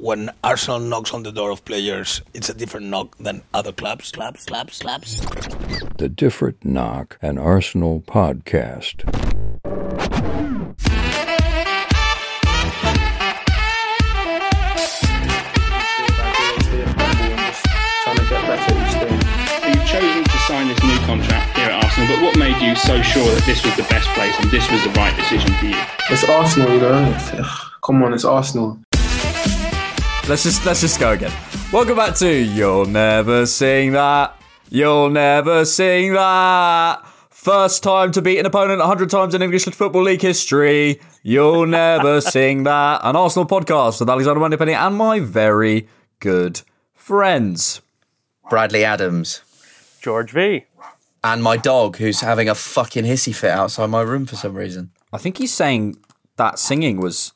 when Arsenal knocks on the door of players, it's a different knock than other clubs. Clubs, clubs, clubs. The Different Knock, an Arsenal podcast. You've chosen to sign this new contract here at Arsenal, but what made you so sure that this was the best place and this was the right decision for you? It's Arsenal, you know. Come on, it's Arsenal. Let's just let's just go again. Welcome back to You'll Never Sing That. You'll never sing that. First time to beat an opponent 100 times in English Football League history. You'll never sing that. An Arsenal podcast with Alexander Moneypenny and my very good friends. Bradley Adams. George V. And my dog, who's having a fucking hissy fit outside my room for some reason. I think he's saying that singing was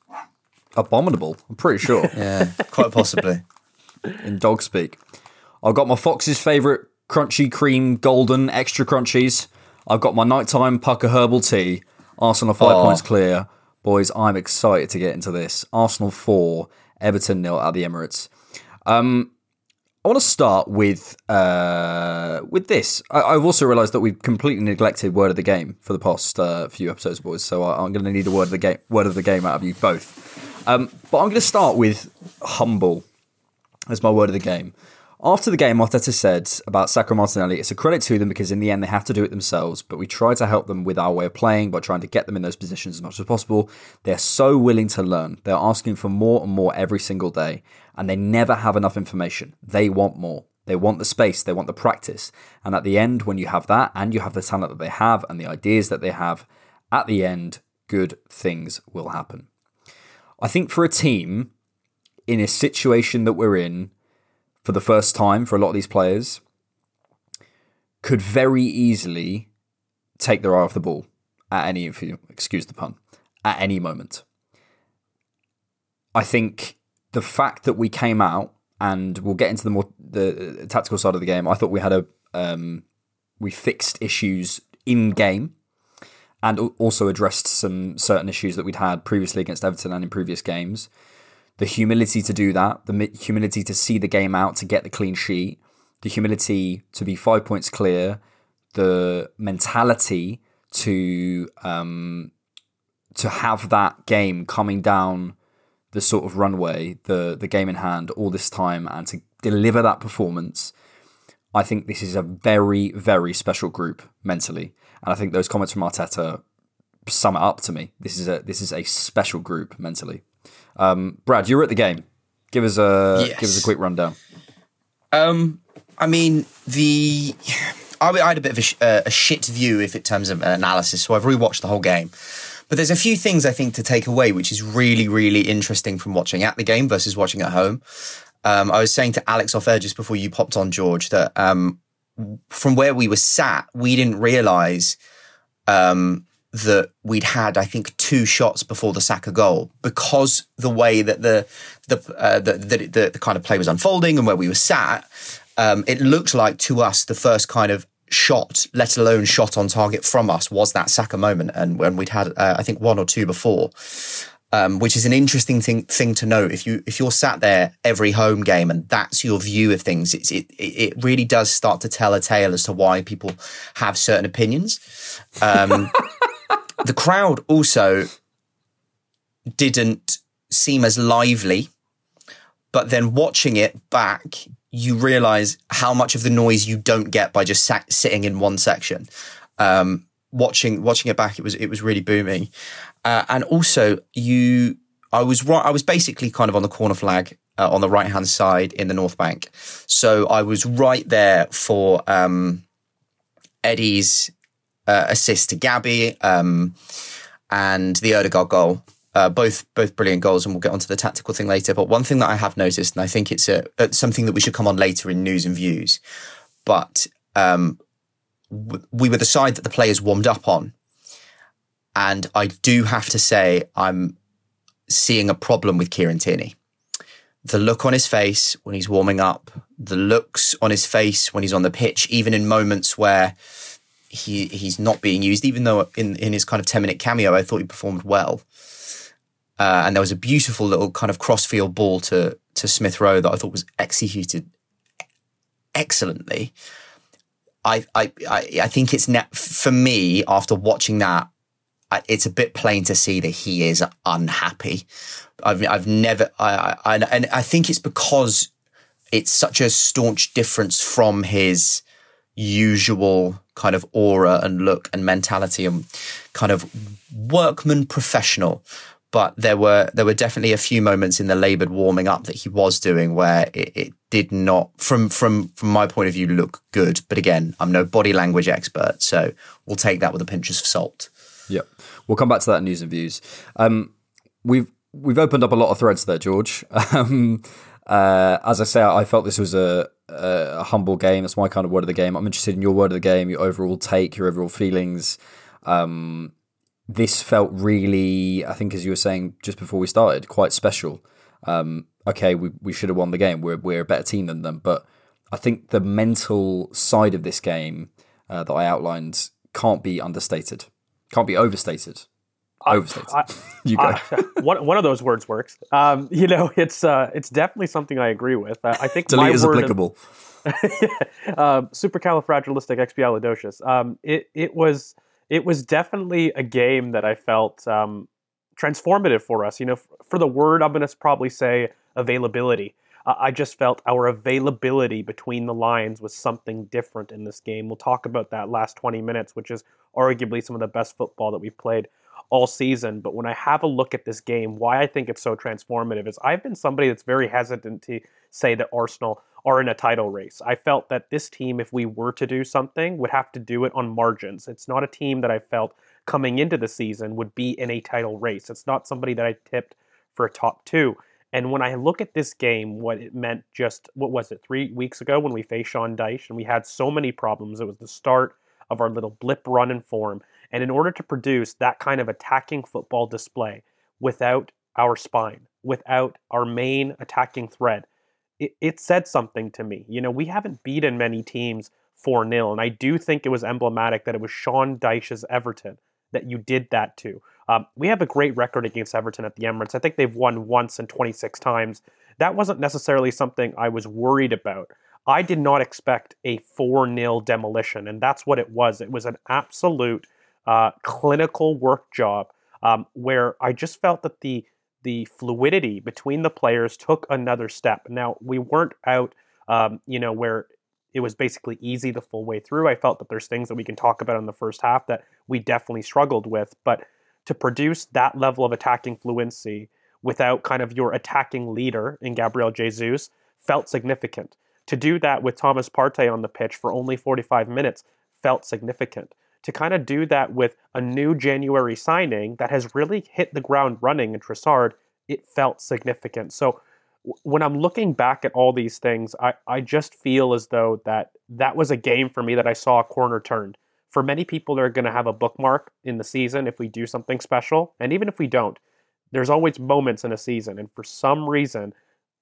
abominable. I'm pretty sure. Yeah, quite possibly. in dog speak. I've got my Fox's favourite crunchy cream golden extra crunchies. I've got my nighttime Pukka herbal tea. Arsenal five points clear. Boys, I'm excited to get into this. Arsenal four, Everton nil at the Emirates. Um, I want to start with uh, with this. I, I've also realised that we've completely neglected word of the game for the past uh, few episodes, boys. So I, I'm going to need a word of the game word of the game out of you both. Um, but I'm going to start with humble as my word of the game. After the game, Arteta said about Saka Martinelli, it's a credit to them because in the end they have to do it themselves, but we try to help them with our way of playing by trying to get them in those positions as much as possible. They're so willing to learn. They're asking for more and more every single day, and they never have enough information. They want more. They want the space, they want the practice. And at the end, when you have that and you have the talent that they have and the ideas that they have, at the end, good things will happen. I think for a team in a situation that we're in for the first time for a lot of these players could very easily take their eye off the ball at any, if you excuse the pun, at any moment. I think the fact that we came out and we'll get into the more the tactical side of the game. I thought we had a um, we fixed issues in game and also addressed some certain issues that we'd had previously against Everton and in previous games. The humility to do that, the humility to see the game out, to get the clean sheet, the humility to be five points clear, the mentality to um, to have that game coming down the sort of runway, the the game in hand, all this time, and to deliver that performance. I think this is a very, very special group mentally, and I think those comments from Arteta sum it up to me. This is a this is a special group mentally. Um, Brad, you were at the game. Give us a Yes. give us a quick rundown. Um, I mean, the I, I had a bit of a, sh- uh, a shit view if it terms of analysis, so I've rewatched the whole game. But there's a few things I think to take away, which is really, really interesting from watching at the game versus watching at home. Um, I was saying to Alex off air just before you popped on, George, that um, from where we were sat, we didn't realise um, that we'd had, I think, two shots before the Saka goal because the way that the the uh, the, the, the the kind of play was unfolding and where we were sat, um, it looked like to us the first kind of shot, let alone shot on target from us, was that Saka moment, and when we'd had, uh, I think, one or two before. Um, which is an interesting thing thing to note. If you if you're sat there every home game and that's your view of things, it's, it it really does start to tell a tale as to why people have certain opinions. Um, the crowd also didn't seem as lively, but then watching it back, you realize how much of the noise you don't get by just sat, sitting in one section. Um, watching watching it back, it was it was really booming, uh, and also you. I was right. I was basically kind of on the corner flag uh, on the right hand side in the North Bank, so I was right there for um, Eddie's uh, assist to Gabby um, and the Odegaard goal. Uh, both both brilliant goals, and we'll get onto the tactical thing later. But one thing that I have noticed, and I think it's a, it's something that we should come on later in news and views, but um, we were the side that the players warmed up on, and I do have to say I'm seeing a problem with Kieran Tierney. The look on his face when he's warming up, the looks on his face when he's on the pitch, even in moments where he he's not being used, even though in, in his kind of 10 minute cameo, I thought he performed well. uh, and there was a beautiful little kind of crossfield ball to to Smith Rowe that I thought was executed excellently. I I I, I think it's ne- for me after watching that. It's a bit plain to see that he is unhappy. I've I've never I, I and I think it's because it's such a staunch difference from his usual kind of aura and look and mentality and kind of workman professional. But there were there were definitely a few moments in the laboured warming up that he was doing where it, it did not, from from from my point of view, look good. But again, I'm no body language expert, so we'll take that with a pinch of salt. Yep. We'll come back to that in news and views. Um, we've we've opened up a lot of threads there, George. Um, uh, as I say, I felt this was a, a, humble game. That's my kind of word of the game. I'm interested in your word of the game, your overall take, your overall feelings. Um, this felt really, I think, as you were saying just before we started, quite special. Um, okay, we, we should have won the game. We're, we're a better team than them. But I think the mental side of this game uh, that I outlined can't be understated, can't be overstated. Overstated. I- you go. Uh, one one of those words works. Um, you know, it's uh, it's definitely something I agree with. Uh, I think my Delete is applicable. um, supercalifragilisticexpialidocious. Um, it it was it was definitely a game that I felt um, transformative for us. You know, f- for the word, I'm going to probably say availability. I just felt our availability between the lines was something different in this game. We'll talk about that last 20 minutes, which is arguably some of the best football that we've played all season. But when I have a look at this game, why I think it's so transformative is I've been somebody that's very hesitant to say that Arsenal are in a title race. I felt that this team, if we were to do something, would have to do it on margins. It's not a team that I felt coming into the season would be in a title race. It's not somebody that I tipped for a top two. And when I look at this game, what it meant just, what was it, three weeks ago when we faced Sean Dyche and we had so many problems. It was the start of our little blip run in form. And in order to produce that kind of attacking football display without our spine, without our main attacking thread, it, it said something to me. You know, we haven't beaten many teams 4 0. And I do think it was emblematic that it was Sean Dyche's Everton that you did that to. Um, we have a great record against Everton at the Emirates. I think they've won once and 26 times. That wasn't necessarily something I was worried about. I did not expect a 4 0 demolition, and that's what it was. It was an absolute uh, clinical work job um, where I just felt that the the fluidity between the players took another step. Now we weren't out, um, you know, where it was basically easy the full way through. I felt that there's things that we can talk about in the first half that we definitely struggled with, but to produce that level of attacking fluency without kind of your attacking leader in Gabriel Jesus felt significant. To do that with Thomas Partey on the pitch for only 45 minutes felt significant. To kind of do that with a new January signing that has really hit the ground running in Trossard, it felt significant. So when I'm looking back at all these things, I, I just feel as though that that was a game for me that I saw a corner turned. For many people, they're going to have a bookmark in the season if we do something special. And even if we don't, there's always moments in a season. And for some reason,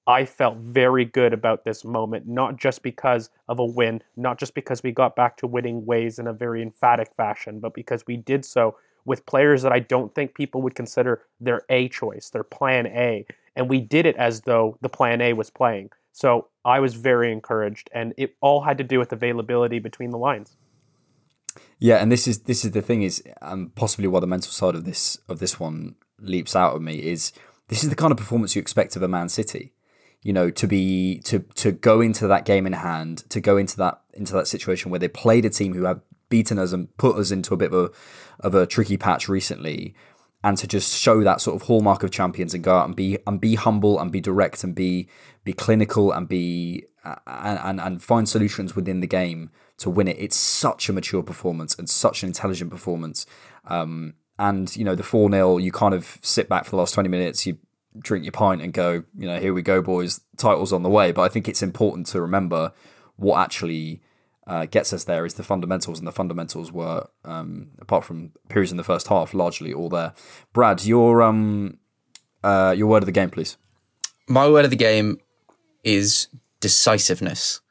I felt very good about this moment, not just because of a win, not just because we got back to winning ways in a very emphatic fashion, but because we did so with players that I don't think people would consider their A choice, their plan A. And we did it as though the plan A was playing. So I was very encouraged, and it all had to do with availability between the lines. Yeah, and this is this is the thing is, um, possibly why the mental side of this of this one leaps out of me is this is the kind of performance you expect of a Man City. You know, to be to to go into that game in hand, to go into that into that situation where they played a team who have beaten us and put us into a bit of a of a tricky patch recently, and to just show that sort of hallmark of champions and go out and be and be humble and be direct and be be clinical and be and and, and find solutions within the game to win it. It's such a mature performance and such an intelligent performance. Um, and you know the four 0 you kind of sit back for the last twenty minutes, you drink your pint and go, you know, here we go, boys. Titles on the way. But I think it's important to remember what actually uh, gets us there is the fundamentals, and the fundamentals were, um, apart from periods in the first half, largely all there. Brad, your um, uh, your word of the game, please. My word of the game is decisiveness.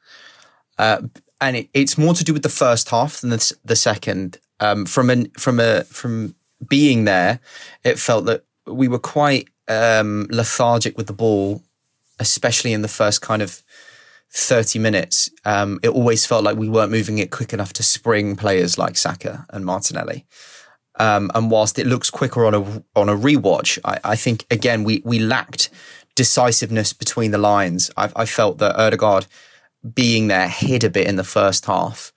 Uh, and it, it's more to do with the first half than the, the second. Um, from an from a from being there, it felt that we were quite um, lethargic with the ball, especially in the first kind of 30 minutes. Um, it always felt like we weren't moving it quick enough to spring players like Saka and Martinelli. Um, and whilst it looks quicker on a on a rewatch, I, I think again we we lacked decisiveness between the lines. I, I felt that Odegaard being there hid a bit in the first half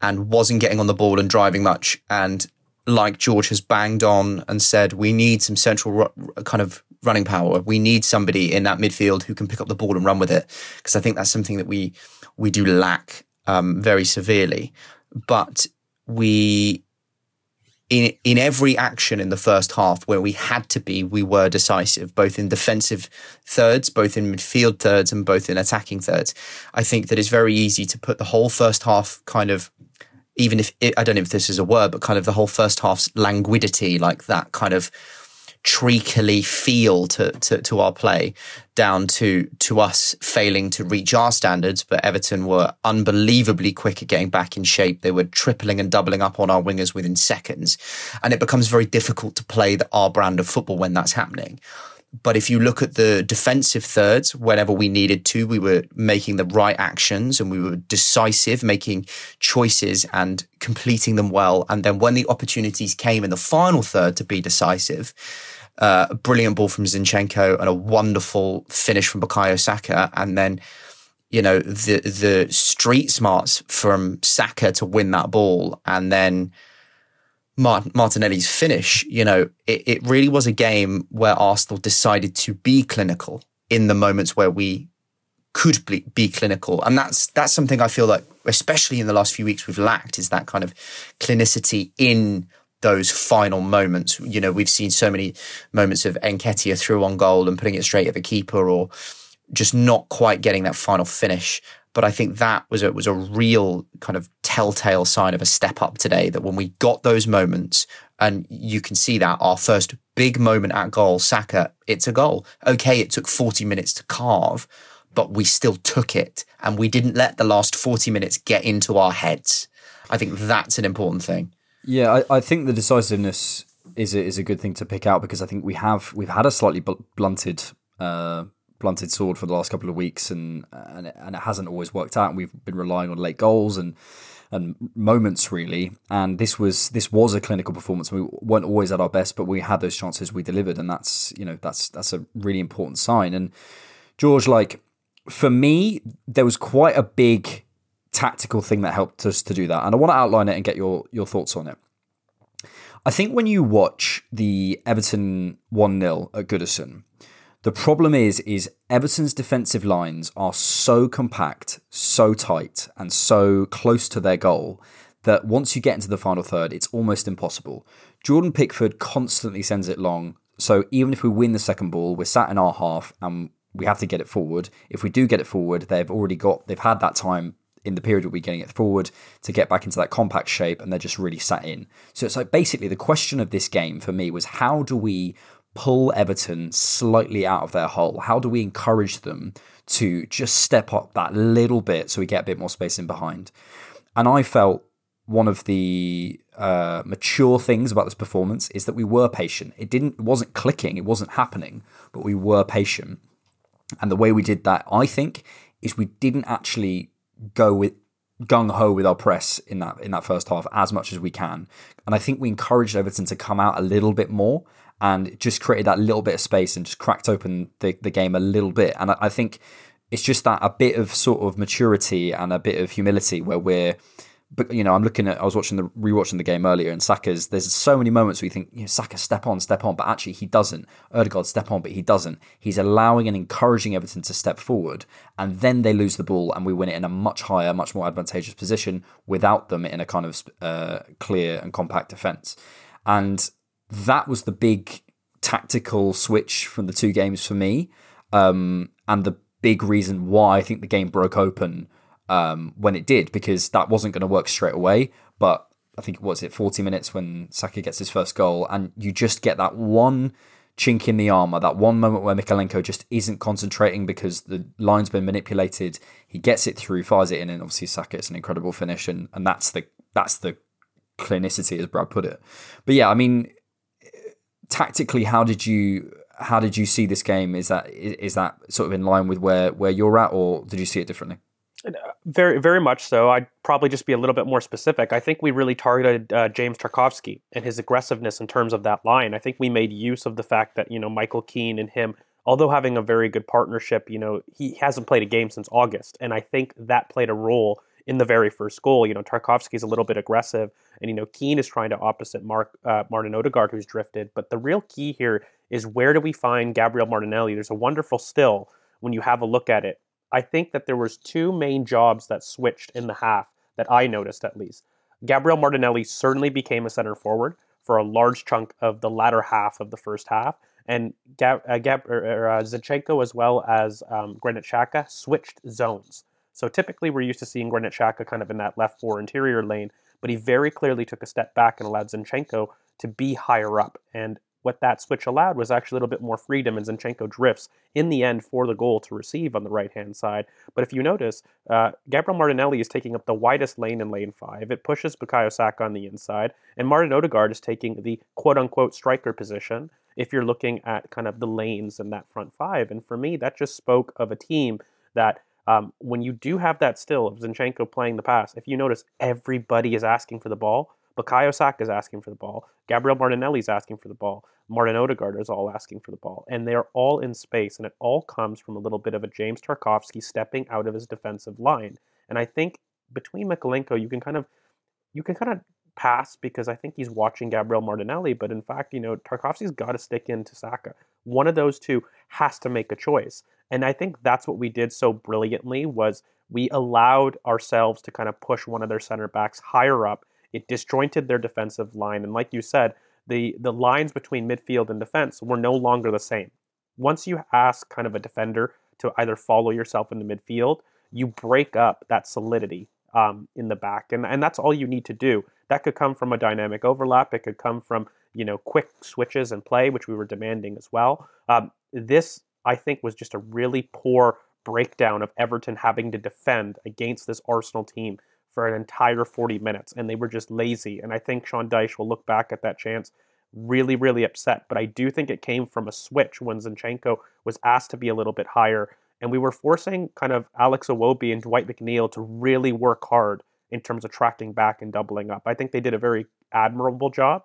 and wasn't getting on the ball and driving much. And like George has banged on and said, we need some central kind of running power. We need somebody in that midfield who can pick up the ball and run with it because I think that's something that we we do lack um, very severely. But we in in every action in the first half where we had to be, we were decisive, both in defensive thirds, both in midfield thirds, and both in attacking thirds. I think that it's very easy to put the whole first half kind of even if it, I don't know if this is a word, but kind of the whole first half's languidity, like that kind of treacly feel to, to, to our play down to to us failing to reach our standards. But Everton were unbelievably quick at getting back in shape. They were tripling and doubling up on our wingers within seconds. And it becomes very difficult to play the, our brand of football when that's happening. But if you look at the defensive thirds, whenever we needed to, we were making the right actions and we were decisive, making choices and completing them well. And then when the opportunities came in the final third to be decisive, a brilliant ball from Zinchenko and a wonderful finish from Bukayo Saka. And then, you know, the, the street smarts from Saka to win that ball. And then, Martinelli's finish, you know, it, it really was a game where Arsenal decided to be clinical in the moments where we could be, be clinical, and that's that's something I feel like, especially in the last few weeks, we've lacked is that kind of clinicity in those final moments. You know, we've seen so many moments of Nketiah through on goal and putting it straight at the keeper, or just not quite getting that final finish. But I think that was a, was a real kind of telltale sign of a step up today. That when we got those moments, and you can see that our first big moment at goal, Saka, it's a goal. Okay, it took 40 minutes to carve, but we still took it, and we didn't let the last 40 minutes get into our heads. I think that's an important thing. Yeah, I, I think the decisiveness is a, is a good thing to pick out because I think we have we've had a slightly blunted uh, blunted sword for the last couple of weeks, and and it, and it hasn't always worked out. And we've been relying on late goals and and moments really. And this was this was a clinical performance. We weren't always at our best, but we had those chances. We delivered, and that's you know that's that's a really important sign. And George, like for me, there was quite a big tactical thing that helped us to do that, and I want to outline it and get your your thoughts on it. I think when you watch the Everton 1 0 at Goodison, the problem is, is Everton's defensive lines are so compact, so tight, and so close to their goal that once you get into the final third, it's almost impossible. Jordan Pickford constantly sends it long. So even if we win the second ball, we're sat in our half and we have to get it forward. If we do get it forward, they've already got they've had that time in the period we'll be getting it forward to get back into that compact shape and they're just really sat in. So it's like basically the question of this game for me was how do we pull Everton slightly out of their hole? How do we encourage them to just step up that little bit so we get a bit more space in behind? And I felt one of the uh, mature things about this performance is that we were patient. It didn't, it wasn't clicking, it wasn't happening, but we were patient. And the way we did that, I think, is we didn't actually go with gung ho with our press in that in that first half as much as we can. And I think we encouraged Everton to come out a little bit more and just created that little bit of space and just cracked open the, the game a little bit. And I, I think it's just that a bit of sort of maturity and a bit of humility where we're but you know, I'm looking at I was watching the rewatching the game earlier, and Saka's there's so many moments where you think, you know, Saka step on, step on, but actually he doesn't. Odegaard step on, but he doesn't. He's allowing and encouraging Everton to step forward, and then they lose the ball, and we win it in a much higher, much more advantageous position without them in a kind of uh, clear and compact defense. And that was the big tactical switch from the two games for me, um, and the big reason why I think the game broke open um, when it did, because that wasn't going to work straight away. But I think was it 40 minutes when Saka gets his first goal, and you just get that one chink in the armor, that one moment where Mykolenko just isn't concentrating because the line's been manipulated. He gets it through, fires it in, and obviously Saka it's an incredible finish, and and that's the that's the clinicity as Brad put it. But yeah, I mean, tactically, how did you how did you see this game? Is that is that sort of in line with where where you're at, or did you see it differently? Very, very much so. I'd probably just be a little bit more specific. I think we really targeted uh, James Tarkowski and his aggressiveness in terms of that line. I think we made use of the fact that you know Michael Keane and him, although having a very good partnership, you know he hasn't played a game since August, and I think that played a role in the very first goal. You know Tarkowski's a little bit aggressive, and you know Keane is trying to opposite Mark uh, Martin Odegaard, who's drifted. But the real key here is where do we find Gabriel Martinelli? There's a wonderful still when you have a look at it I think that there was two main jobs that switched in the half that I noticed at least. Gabriel Martinelli certainly became a center forward for a large chunk of the latter half of the first half, and Gab, uh, Gab, er, er, uh, Zinchenko as well as um, Granit Xhaka switched zones. So typically we're used to seeing Granit Xhaka kind of in that left four interior lane, but he very clearly took a step back and allowed Zinchenko to be higher up. And what that switch allowed was actually a little bit more freedom, and Zinchenko drifts in the end for the goal to receive on the right hand side. But if you notice, uh, Gabriel Martinelli is taking up the widest lane in lane five. It pushes Bukayo Saka on the inside, and Martin Odegaard is taking the quote unquote striker position if you're looking at kind of the lanes in that front five. And for me, that just spoke of a team that. Um, when you do have that still of Zinchenko playing the pass, if you notice everybody is asking for the ball, Bukayo Saka is asking for the ball. Gabriel Martinelli is asking for the ball. Martin Odegaard is all asking for the ball. And they're all in space. And it all comes from a little bit of a James Tarkowski stepping out of his defensive line. And I think between Mykolenko, you can kind of you can kind of pass because I think he's watching Gabriel Martinelli. But in fact, you know, Tarkowski's got to stick into Saka. One of those two has to make a choice. And I think that's what we did so brilliantly was we allowed ourselves to kind of push one of their center backs higher up it disjointed their defensive line. And like you said, the, the lines between midfield and defense were no longer the same. Once you ask kind of a defender to either follow yourself in the midfield, you break up that solidity um, in the back. And, and that's all you need to do. That could come from a dynamic overlap. It could come from, you know, quick switches and play, which we were demanding as well. Um, this, I think, was just a really poor breakdown of Everton having to defend against this Arsenal team for an entire 40 minutes, and they were just lazy. And I think Sean Dyche will look back at that chance really, really upset. But I do think it came from a switch when Zinchenko was asked to be a little bit higher, and we were forcing kind of Alex Iwobi and Dwight McNeil to really work hard in terms of tracking back and doubling up. I think they did a very admirable job,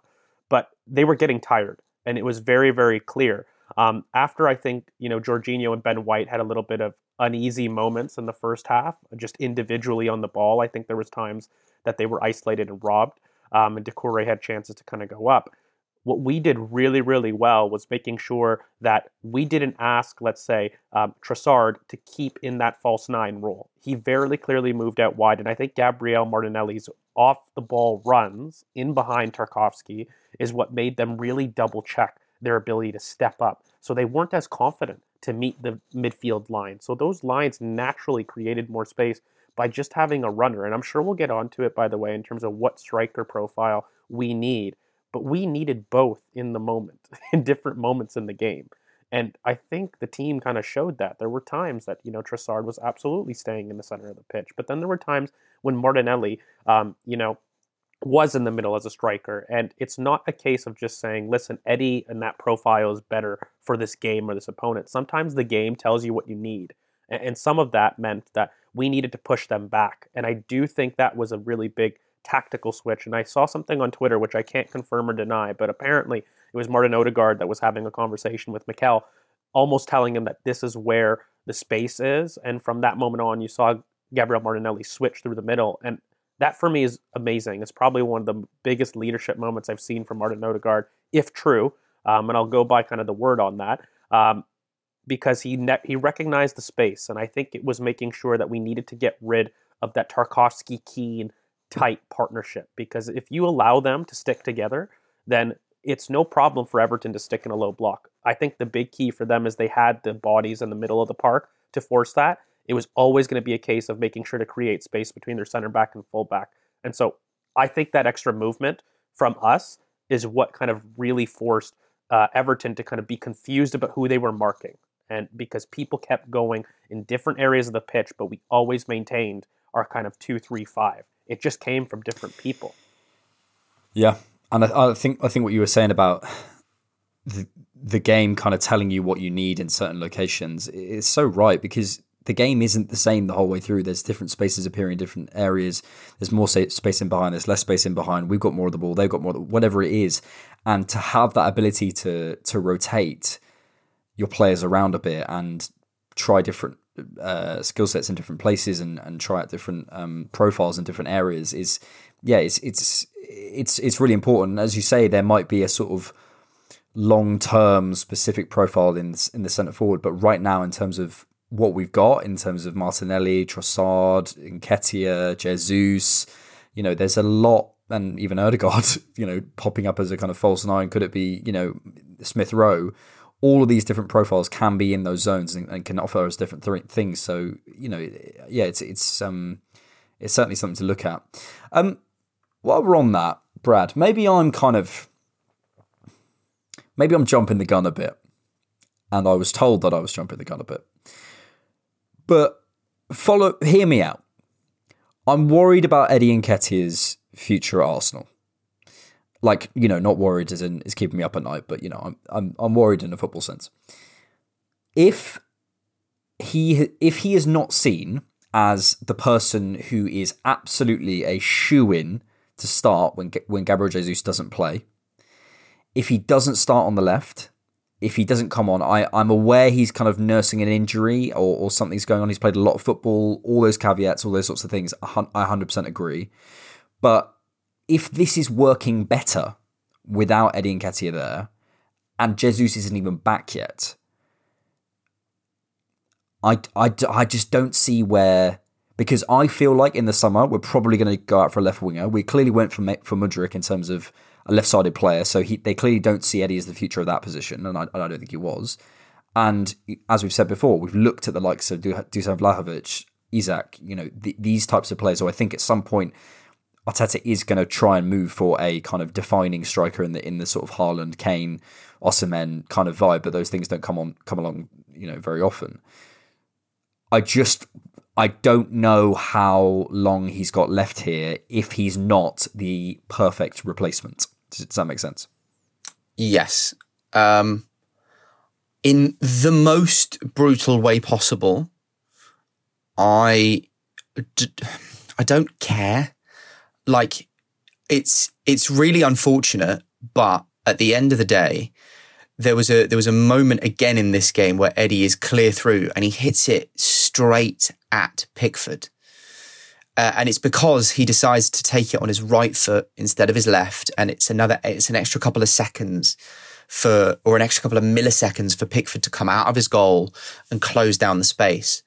but they were getting tired, and it was very, very clear. Um, after I think you know Jorginho and Ben White had a little bit of uneasy moments in the first half, just individually on the ball. I think there was times that they were isolated and robbed, um, and Doucouré had chances to kind of go up. What we did really, really well was making sure that we didn't ask, let's say, um, Trossard to keep in that false nine role. He very clearly moved out wide, and I think Gabriel Martinelli's off the ball runs in behind Tarkowski is what made them really double check their ability to step up. So they weren't as confident to meet the midfield line. So those lines naturally created more space by just having a runner. And I'm sure we'll get onto it, by the way, in terms of what striker profile we need. But we needed both in the moment, in different moments in the game. And I think the team kind of showed that. There were times that, you know, Trossard was absolutely staying in the center of the pitch. But then there were times when Martinelli, um, you know, was in the middle as a striker. And it's not a case of just saying, listen, Eddie and that profile is better for this game or this opponent. Sometimes the game tells you what you need. And some of that meant that we needed to push them back. And I do think that was a really big tactical switch. And I saw something on Twitter, which I can't confirm or deny, but apparently it was Martin Odegaard that was having a conversation with Mikel, almost telling him that this is where the space is. And from that moment on, you saw Gabriel Martinelli switch through the middle. And that for me is amazing. It's probably one of the biggest leadership moments I've seen from Martin Odegaard, if true. Um, and I'll go by kind of the word on that um, because he ne- he recognized the space, and I think it was making sure that we needed to get rid of that Tarkowski Keane tight partnership because if you allow them to stick together, then it's no problem for Everton to stick in a low block. I think the big key for them is they had the bodies in the middle of the park to force that, it was always going to be a case of making sure to create space between their center back and fullback. And so I think that extra movement from us is what kind of really forced uh, Everton to kind of be confused about who they were marking. And because people kept going in different areas of the pitch, but we always maintained our kind of two, three, five. It just came from different people. Yeah, and I, I think I think what you were saying about the, the game kind of telling you what you need in certain locations is so right because the game isn't the same the whole way through. There's different spaces appearing in different areas. There's more space in behind. There's less space in behind. We've got more of the ball. They've got more. The, whatever it is, and to have that ability to to rotate your players around a bit and try different uh, skill sets in different places and, and try out different um, profiles in different areas is yeah it's it's it's it's really important. As you say, there might be a sort of long term specific profile in in the centre forward, but right now in terms of what we've got in terms of Martinelli, Trossard, Nketiah, Jesus, you know, there's a lot, and even Odegaard, you know, popping up as a kind of false nine. Could it be, you know, Smith Rowe? All of these different profiles can be in those zones and, and can offer us different th- things. So, you know, yeah, it's it's um, it's certainly something to look at. Um, while we're on that, Brad, maybe I'm kind of maybe I'm jumping the gun a bit, and I was told that I was jumping the gun a bit. But follow, hear me out. I'm worried about Eddie Nketiah's future at Arsenal. Like, you know, not worried as in it's keeping me up at night, but you know, I'm I'm I'm worried in a football sense. If he if he is not seen as the person who is absolutely a shoe in to start when when Gabriel Jesus doesn't play, if he doesn't start on the left, if he doesn't come on, I, I'm aware he's kind of nursing an injury or, or something's going on. He's played a lot of football, all those caveats, all those sorts of things. I 100% agree. But if this is working better without Eddie Nketiah there, and Jesus isn't even back yet, I, I, I just don't see where. Because I feel like in the summer, we're probably going to go out for a left winger. We clearly went for, for Mudryk in terms of a left-sided player, so he, they clearly don't see Eddie as the future of that position, and I, I don't think he was. And as we've said before, we've looked at the likes of Dusan Vlahovic, Isak, you know, th- these types of players. So I think at some point, Arteta is going to try and move for a kind of defining striker in the in the sort of Haaland, Kane, Osimhen kind of vibe, but those things don't come on come along, you know, very often. I just I don't know how long he's got left here if he's not the perfect replacement. Does that make sense? Yes. Um, in the most brutal way possible, I, I don't care. Like, it's it's really unfortunate, but at the end of the day, there was a there was a moment again in this game where Eddie is clear through and he hits it straight at Pickford. Uh, and it's because he decides to take it on his right foot instead of his left, and it's another it's an extra couple of seconds for or an extra couple of milliseconds for Pickford to come out of his goal and close down the space.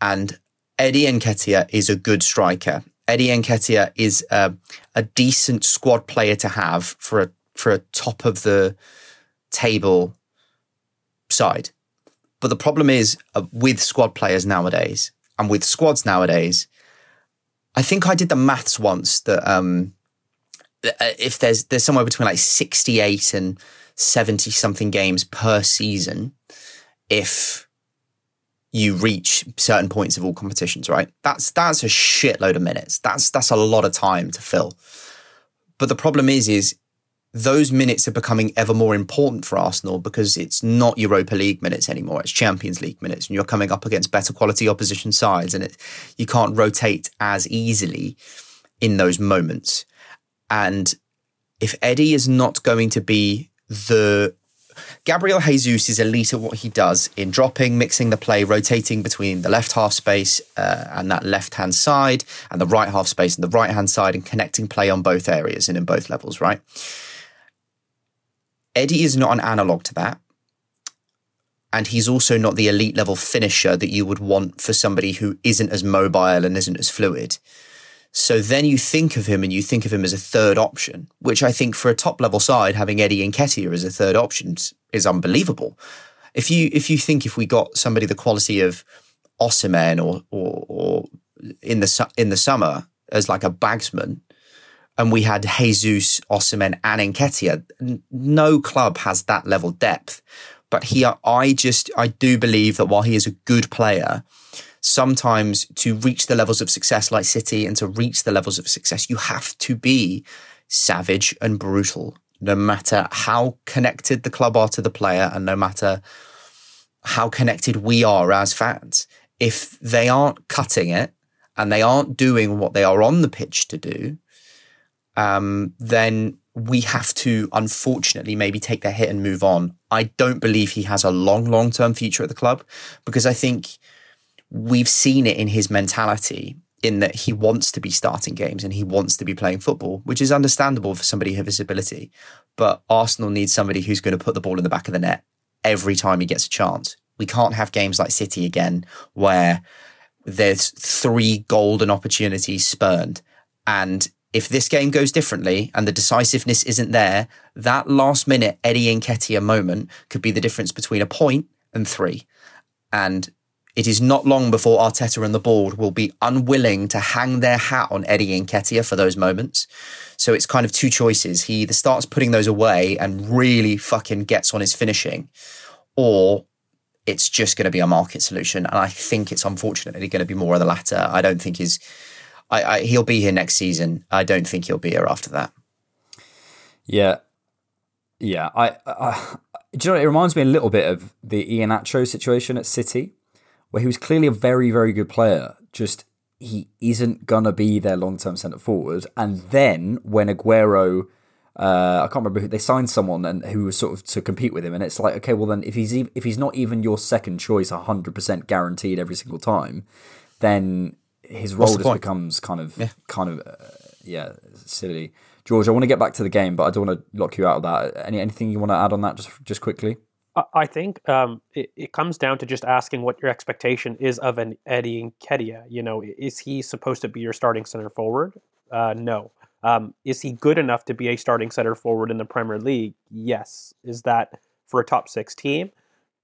And Eddie Nketiah is a good striker. Eddie Nketiah is a, a decent squad player to have for a for a top of the table side. But the problem is uh, with squad players nowadays and with squads nowadays, I think I did the maths once that um, uh, if there's there's somewhere between like 68 and 70 something games per season if you reach certain points of all competitions, right? That's that's a shitload of minutes. That's that's a lot of time to fill. But the problem is is those minutes are becoming ever more important for Arsenal because it's not Europa League minutes anymore. It's Champions League minutes, and you're coming up against better quality opposition sides, and it, you can't rotate as easily in those moments. And if Eddie is not going to be the Gabriel Jesus is elite at what he does in dropping, mixing the play, rotating between the left half space uh, and that left hand side, and the right half space and the right hand side, and connecting play on both areas and in both levels, right? Eddie is not an analog to that. And he's also not the elite level finisher that you would want for somebody who isn't as mobile and isn't as fluid. So then you think of him and you think of him as a third option, which I think for a top level side, having Eddie Nketiah as a third option is unbelievable. If you if you think if we got somebody the quality of Osimhen or or, or in the in the summer as like a bagsman, and we had Jesus, Osimhen, and Nketiah. No club has that level depth. But he, I just, I do believe that while he is a good player, sometimes to reach the levels of success like City and to reach the levels of success, you have to be savage and brutal no matter how connected the club are to the player and no matter how connected we are as fans, if they aren't cutting it and they aren't doing what they are on the pitch to do, um, then we have to unfortunately maybe take the hit and move on. I don't believe he has a long, long term future at the club because I think we've seen it in his mentality in that he wants to be starting games and he wants to be playing football, which is understandable for somebody of his ability. But Arsenal needs somebody who's going to put the ball in the back of the net every time he gets a chance. We can't have games like City again where there's three golden opportunities spurned and if this game goes differently and the decisiveness isn't there, that last minute Eddie Nketiah moment could be the difference between a point and three. And it is not long before Arteta and the board will be unwilling to hang their hat on Eddie Nketiah for those moments. So it's kind of two choices. He either starts putting those away and really fucking gets on his finishing, or it's just going to be a market solution. And I think it's unfortunately going to be more of the latter. I don't think he's I, I, he'll be here next season. I don't think he'll be here after that. Yeah, yeah. I, I do you know? It reminds me a little bit of the Ian Iheanacho situation at City, where he was clearly a very, very good player. Just he isn't gonna be their long term centre forward. And then when Aguero, uh, I can't remember who they signed someone and who was sort of to compete with him, and it's like, okay, well then if he's if he's not even your second choice, hundred percent guaranteed every single time, then his role just becomes kind of yeah. kind of uh, yeah silly. George, I want to get back to the game, but I don't want to lock you out of that. Any anything you want to add on that, just just quickly? I think um, it, it comes down to just asking what your expectation is of an Eddie Nketiah. You know, is he supposed to be your starting center forward? Uh, no. Um, is he good enough to be a starting center forward in the Premier League? Yes. Is that for a top six team?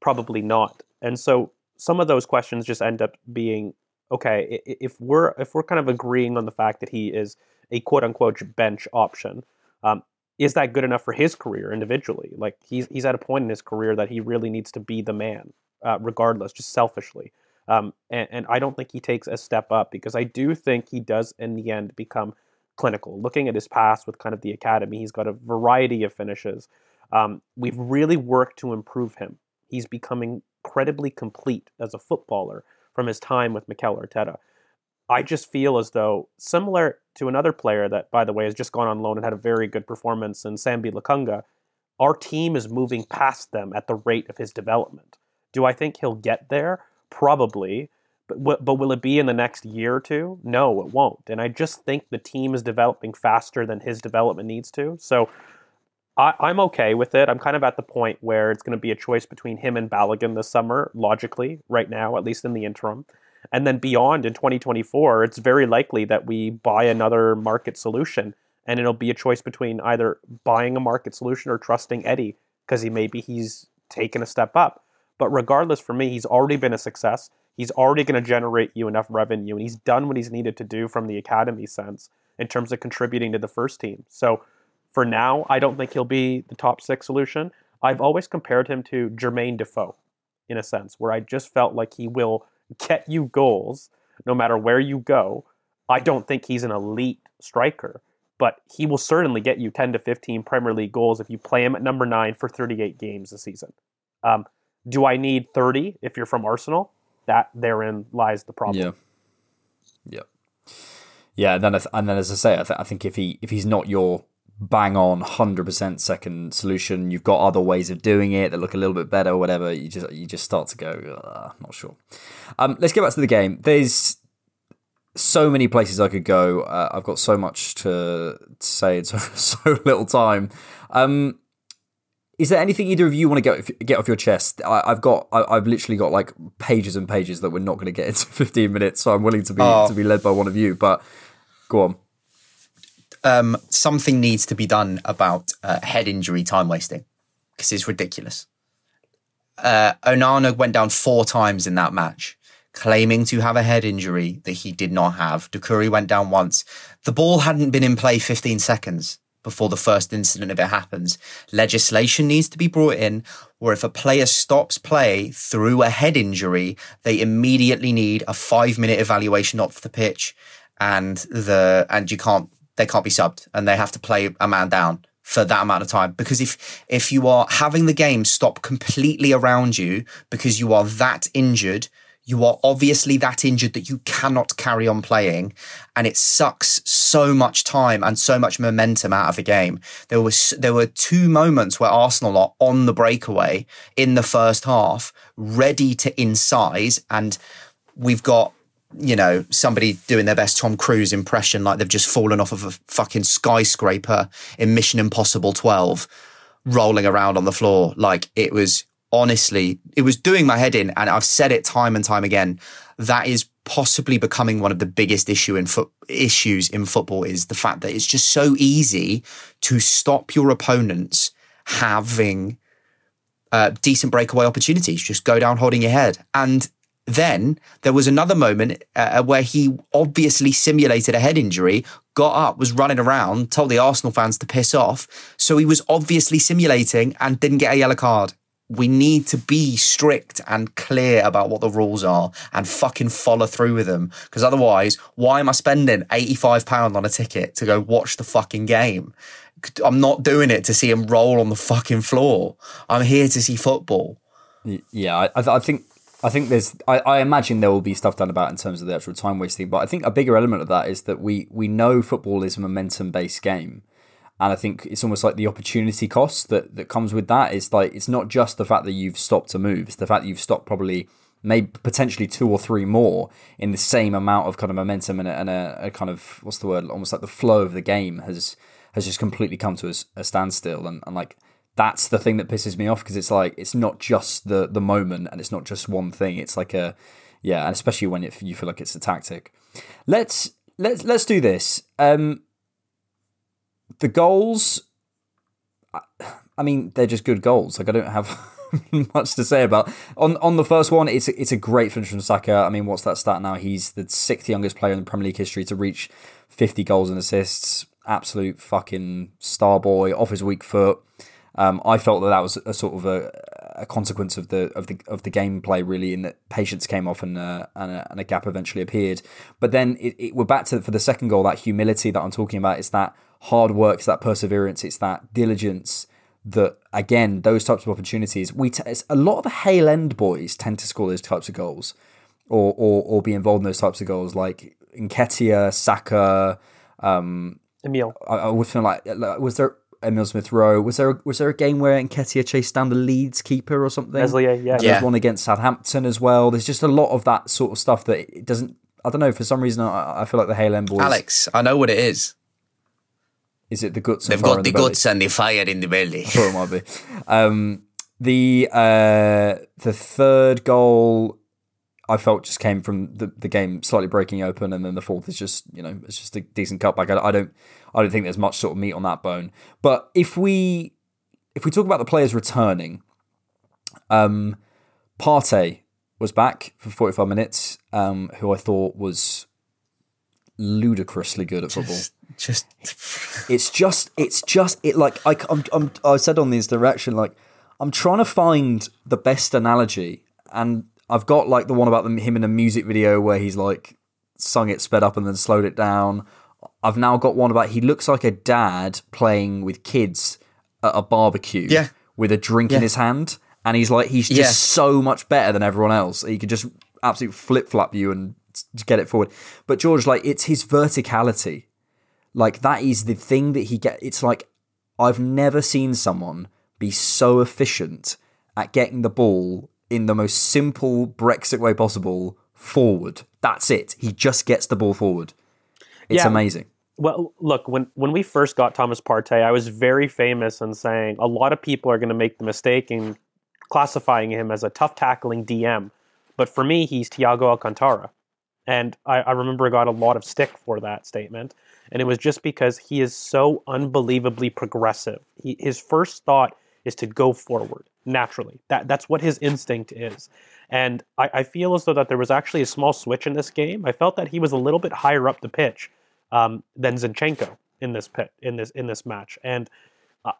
Probably not. And so some of those questions just end up being okay, if we're if we're kind of agreeing on the fact that he is a quote unquote bench option, um, is that good enough for his career individually? Like he's he's at a point in his career that he really needs to be the man, uh, regardless, just selfishly. Um, and, and I don't think he takes a step up because I do think he does in the end become clinical. Looking at his past with kind of the academy, he's got a variety of finishes. Um, we've really worked to improve him. He's becoming incredibly complete as a footballer from his time with Mikel Arteta. I just feel as though, similar to another player that, by the way, has just gone on loan and had a very good performance in Sambi Lokonga, our team is moving past them at the rate of his development. Do I think he'll get there? Probably. But, but will it be in the next year or two? No, it won't. And I just think the team is developing faster than his development needs to. So I, am okay with it. I'm kind of at the point where it's going to be a choice between him and Balogun this summer, logically, right now, at least in the interim. And then beyond in 2024, it's very likely that we buy another market solution. And it'll be a choice between either buying a market solution or trusting Eddie because he maybe he's taken a step up. But regardless, for me, he's already been a success. He's already going to generate you enough revenue, and he's done what he's needed to do from the academy sense in terms of contributing to the first team. So for now, I don't think he'll be the top six solution. I've always compared him to Jermaine Defoe in a sense, where I just felt like he will get you goals no matter where you go. I don't think he's an elite striker, but he will certainly get you 10 to 15 Premier League goals if you play him at number nine for 38 games a season. Um, do I need 30 if you're from Arsenal? That therein lies the problem. Yeah. Yeah. Yeah, and then and then as I say, I, th- I think if he if he's not your bang on 100% second solution you've got other ways of doing it that look a little bit better or whatever you just you just start to go uh, not sure um, let's get back to the game there's so many places i could go uh, i've got so much to, to say in so, so little time um, is there anything either of you want to get get off your chest? I, have got, I, have literally got like pages and pages that we're not going to get into 15 minutes, so I'm willing to be oh. to be led by one of you. But go on um, something needs to be done about uh, head injury time wasting because it's ridiculous. Uh, Onana went down four times in that match, claiming to have a head injury that he did not have. Doucouré went down once. The ball hadn't been in play 15 seconds before the first incident of it happens. Legislation needs to be brought in where if a player stops play through a head injury, they immediately need a five minute evaluation off the pitch and the and you can't they can't be subbed and they have to play a man down for that amount of time. Because if if you are having the game stop completely around you because you are that injured you are obviously that injured that you cannot carry on playing and it sucks so much time and so much momentum out of the game. There was there were two moments where arsenal are on the breakaway in the first half ready to incise and we've got you know, somebody doing their best Tom Cruise impression, like they've just fallen off of a fucking skyscraper in Mission Impossible 12, rolling around on the floor. Like it was honestly, it was doing my head in. And I've said it time and time again. That is possibly becoming one of the biggest issue in foot issues in football is the fact that it's just so easy to stop your opponents having uh, decent breakaway opportunities. Just go down holding your head. And then there was another moment uh, where he obviously simulated a head injury, got up, was running around, told the Arsenal fans to piss off. So he was obviously simulating and didn't get a yellow card. We need to be strict and clear about what the rules are and fucking follow through with them. Because otherwise, why am I spending £85 on a ticket to go watch the fucking game? I'm not doing it to see him roll on the fucking floor. I'm here to see football. Yeah, I, I think I think there's. I, I, imagine there will be stuff done about in terms of the actual time wasting, but I think a bigger element of that is that we we know football is a momentum based game, and I think it's almost like the opportunity cost that that comes with that is like it's not just the fact that you've stopped to move; it's the fact that you've stopped probably maybe potentially two or three more in the same amount of kind of momentum and a, and a, a kind of what's the word almost like the flow of the game has has just completely come to a, a standstill and, and like that's the thing that pisses me off because it's like it's not just the the moment and it's not just one thing. It's like a yeah, and especially when it, you feel like it's a tactic. Let's let's let's do this. Um, the goals. I mean, they're just good goals. Like I don't have much to say about on on the first one. It's a, it's a great finish from Saka. I mean, what's that stat now? He's the sixth youngest player in the Premier League history to reach fifty goals and assists. Absolute fucking star boy off his weak foot. Um, I felt that that was a sort of a, a, consequence of the of the of the gameplay really, in that patience came off and uh, and, a, and, a, gap eventually appeared. But then it, it, we're back to for the second goal that humility that I'm talking about. It's that hard work, it's that perseverance, it's that diligence. That again, those types of opportunities, we t- a lot of the Hale End boys tend to score those types of goals, or or or be involved in those types of goals, like Nketiah, Saka, um, Emil. I, I was feeling like, was there Smith Rowe. Was there was there a game where Nketiah chased down the Leeds keeper or something? Meslier, yeah. There's Yeah. one against Southampton as well. There's just a lot of that sort of stuff that it doesn't. I don't know. For some reason, I, I feel like the Hale End boys. Alex, I know what it is. is it the guts? They've fire got in the belly? guts and the fire in the belly. thought it might be. Um, the uh, the third goal I felt just came from the, the game slightly breaking open, and then the fourth is just you know it's just a decent cutback. I, I don't I don't think there's much sort of meat on that bone. But if we if we talk about the players returning, um, Partey was back for 45 minutes, um, who I thought was ludicrously good at football Just it's just it's just it like I, I'm, I'm I said on this direction like I'm trying to find the best analogy and I've got like the one about them, him in a music video where he's like sung it sped up and then slowed it down. I've now got one about he looks like a dad playing with kids at a barbecue Yeah. with a drink in his hand and he's like he's just Yeah. so much better than everyone else. He could just absolutely flip flop you and get it forward. But George like it's his verticality like that is the thing that he get. It's like I've never seen someone be so efficient at getting the ball in the most simple Brexit way possible forward. That's it. He just gets the ball forward. It's Yeah. amazing. Well, look, when when we first got Thomas Partey, I was very famous in saying a lot of people are going to make the mistake in classifying him as a tough tackling DM. But for me, he's Thiago Alcantara. And I, I remember I got a lot of stick for that statement. And it was just because he is so unbelievably progressive. He, his first thought is to go forward naturally. That that's what his instinct is. And I, I feel as though that there was actually a small switch in this game. I felt that he was a little bit higher up the pitch um, than Zinchenko in this pit in this in this match, and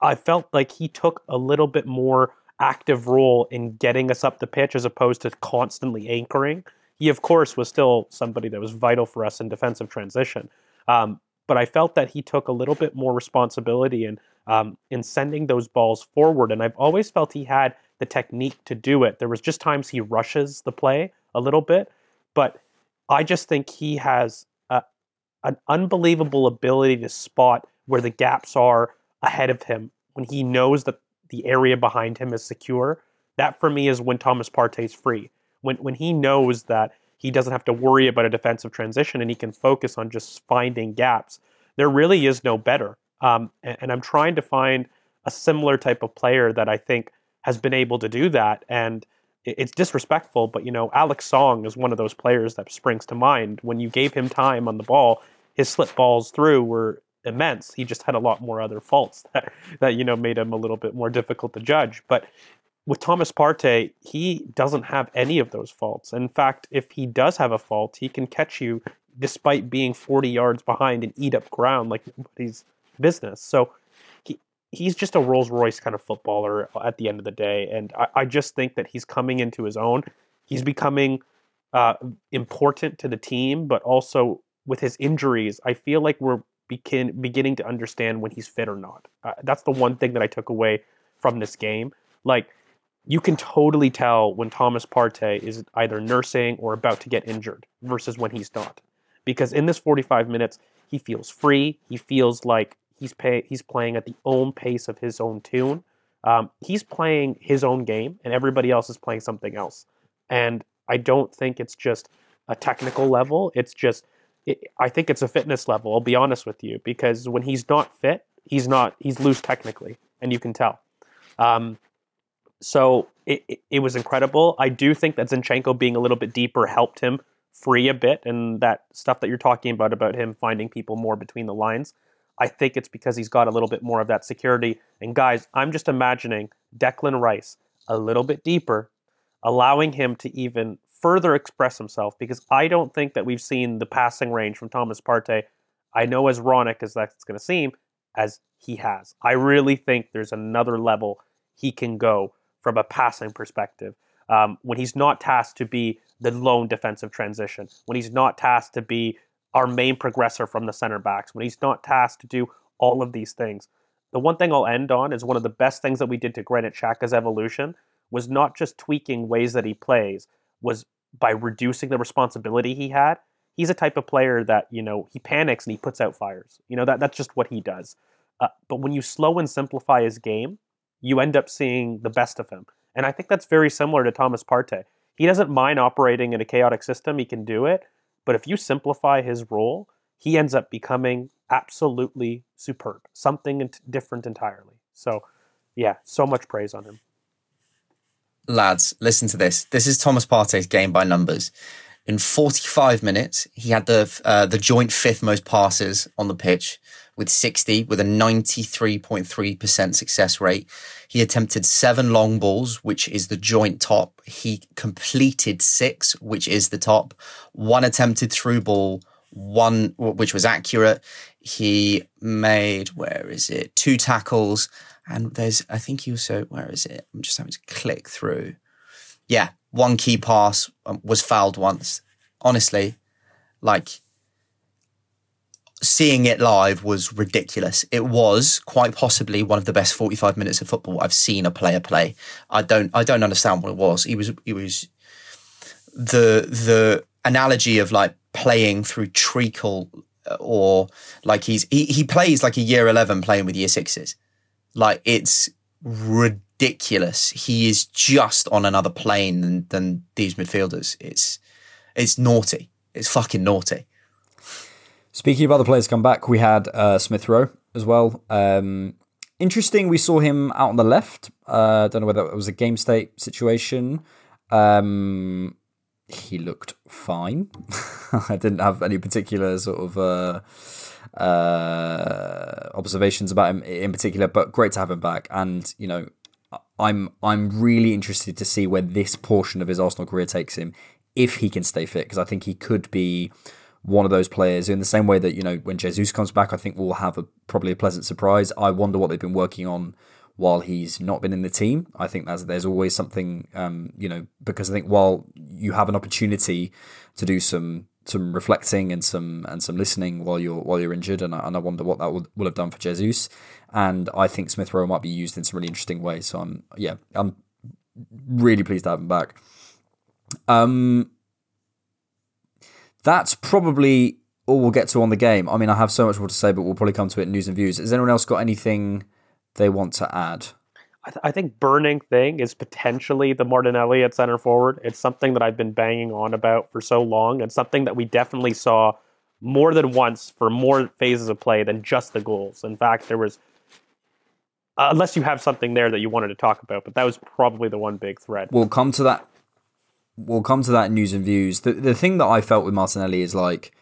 I- felt like he took a little bit more active role in getting us up the pitch as opposed to constantly anchoring. He, of course, was still somebody that was vital for us in defensive transition. Um, but I felt that he took a little bit more responsibility in um, in sending those balls forward, and I've always felt he had the technique to do it. There was just times he rushes the play a little bit, but I just think he has an unbelievable ability to spot where the gaps are ahead of him when he knows that the area behind him is secure. That for me is when Thomas Partey's free. When when he knows that he doesn't have to worry about a defensive transition and he can focus on just finding gaps. There really is no better. Um, and, and I'm trying to find a similar type of player that I think has been able to do that. And it's disrespectful, but you know, Alex Song is one of those players that springs to mind. When you gave him time on the ball, his slip balls through were immense. He just had a lot more other faults that, that you know made him a little bit more difficult to judge. But with Thomas Partey, he doesn't have any of those faults. In fact, if he does have a fault, he can catch you despite being 40 yards behind and eat up ground like nobody's business. So he's just a Rolls Royce kind of footballer at the end of the day. And I, I just think that he's coming into his own. He's becoming uh, important to the team, but also with his injuries, I feel like we're begin, beginning to understand when he's fit or not. Uh, that's the one thing that I took away from this game. Like, you can totally tell when Thomas Partey is either nursing or about to get injured versus when he's not. Because in this 45 minutes, he feels free. He feels like he's pay, he's playing at the own pace of his own tune. Um, he's playing his own game, and everybody else is playing something else. And I don't think it's just a technical level. It's just it, I think it's a fitness level. I'll be honest with you because when he's not fit, he's not he's loose technically, and you can tell. Um, so it, it, it was incredible. I do think that Zinchenko being a little bit deeper helped him free a bit, and that stuff that you're talking about about him finding people more between the lines. I think it's because he's got a little bit more of that security. And guys, I'm just imagining Declan Rice a little bit deeper, allowing him to even further express himself because I don't think that we've seen the passing range from Thomas Partey. I know as ironic as that's going to seem, as he has. I really think there's another level he can go from a passing perspective. Um, when he's not tasked to be the lone defensive transition, when he's not tasked to be our main progressor from the center backs, when he's not tasked to do all of these things. The one thing I'll end on is one of the best things that we did to Granit Xhaka's evolution was not just tweaking ways that he plays, was by reducing the responsibility he had. He's a type of player that, you know, he panics and he puts out fires. You know, that that's just what he does. Uh, but when you slow and simplify his game, you end up seeing the best of him. And I think that's very similar to Thomas Partey. He doesn't mind operating in a chaotic system, he can do it. But if you simplify his role, he ends up becoming absolutely superb, something different entirely. So, yeah, so much praise on him. Lads, listen to this. This is Thomas Partey's game by numbers. In 45 minutes, he had the uh, the joint fifth most passes on the pitch with 60, with a 93.3% success rate. He attempted seven long balls, which is the joint top. He completed six, which is the top. One attempted through ball, one which was accurate. He made, where is it? Two tackles. And there's, I think he also, where is it? I'm just having to click through. Yeah, one key pass um, was fouled once. Honestly, like seeing it live was ridiculous. It was quite possibly one of the best 45 minutes of football I've seen a player play. I don't I don't understand what it was. He was he was the the analogy of like playing through treacle uh, or like he's he, he plays like a year 11 playing with year sixes. Like it's ridiculous. He is just on another plane than, than these midfielders. It's it's naughty. It's fucking naughty. Speaking of other players come back, we had uh, Smith Rowe as well. Um, interesting, we saw him out on the left. I uh, don't know whether it was a game state situation. Um, he looked fine. I didn't have any particular sort of uh, uh, observations about him in particular, but great to have him back. And you know, I'm I'm really interested to see where this portion of his Arsenal career takes him if he can stay fit because I think he could be one of those players in the same way that you know when Jesus comes back, I think we'll have a probably a pleasant surprise. I wonder what they've been working on while he's not been in the team. I think there's there's always something um, you know because I think while you have an opportunity to do some some reflecting and some and some listening while you're while you're injured, and I, and I wonder what that will, will have done for Jesus. And I think Smith Rowe might be used in some really interesting ways. So I'm yeah, I'm really pleased to have him back. Um, that's probably all we'll get to on the game. I mean, I have so much more to say, but we'll probably come to it in news and views. Has anyone else got anything they want to add? I, th- I think burning thing is potentially the Martinelli at center forward. It's something that I've been banging on about for so long, and something that we definitely saw more than once for more phases of play than just the goals. In fact, there was, uh, unless you have something there that you wanted to talk about, but that was probably the one big thread. We'll come to that. We'll come to that in news and views. The the thing that I felt with Martinelli is like,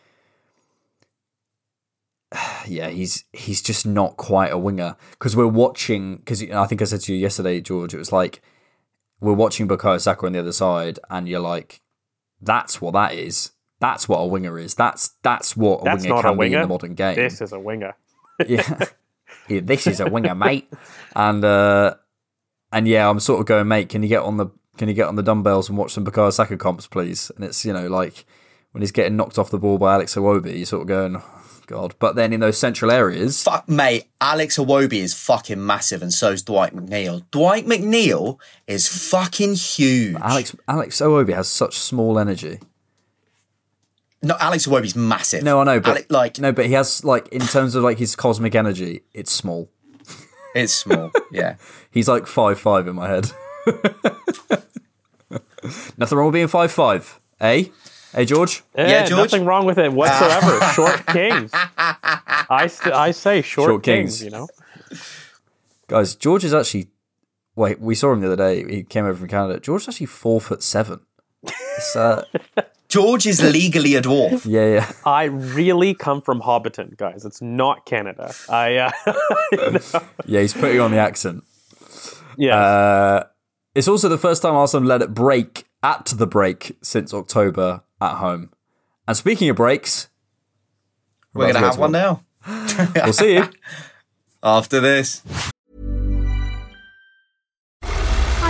yeah, he's he's just not quite a winger because we're watching. Because I think I said to you yesterday, George, it was like we're watching Bukayo Saka on the other side, and you're like, that's what that is. That's what a winger is. That's that's what a That's winger can a be in the modern game. This is a winger. yeah. yeah, this is a winger, mate. And uh, and yeah, I'm sort of going, mate. Can you get on the can you get on the dumbbells and watch some Bukayo Saka comps, please? And it's you know like when he's getting knocked off the ball by Alex Iwobi, you're sort of going, oh, God. But then in those central areas, Fuck, mate, Alex Iwobi is fucking massive, and so's Dwight McNeil. Dwight McNeil is fucking huge. Alex Alex Iwobi has such small energy. no, Alex Iwobi's massive. No, I know, but like no, but he has like in terms of like his cosmic energy, it's small. it's small. yeah, He's like five five in my head. Nothing wrong with being five five, eh? Hey George. Yeah, George? nothing wrong with it whatsoever. short kings. I st- I say short, Short kings. kings. You know, Guys, George is actually. Wait, we saw him the other day. He came over from Canada. George is actually four foot seven. It's, uh, George is legally a dwarf. yeah, yeah. I really come from Hobbiton, guys. It's not Canada. I uh, Yeah, he's putting on the accent. yeah. Uh, it's also the first time Arsenal let it break at the break since October at home. And speaking of breaks, We're gonna have to one now. We'll see you. after this.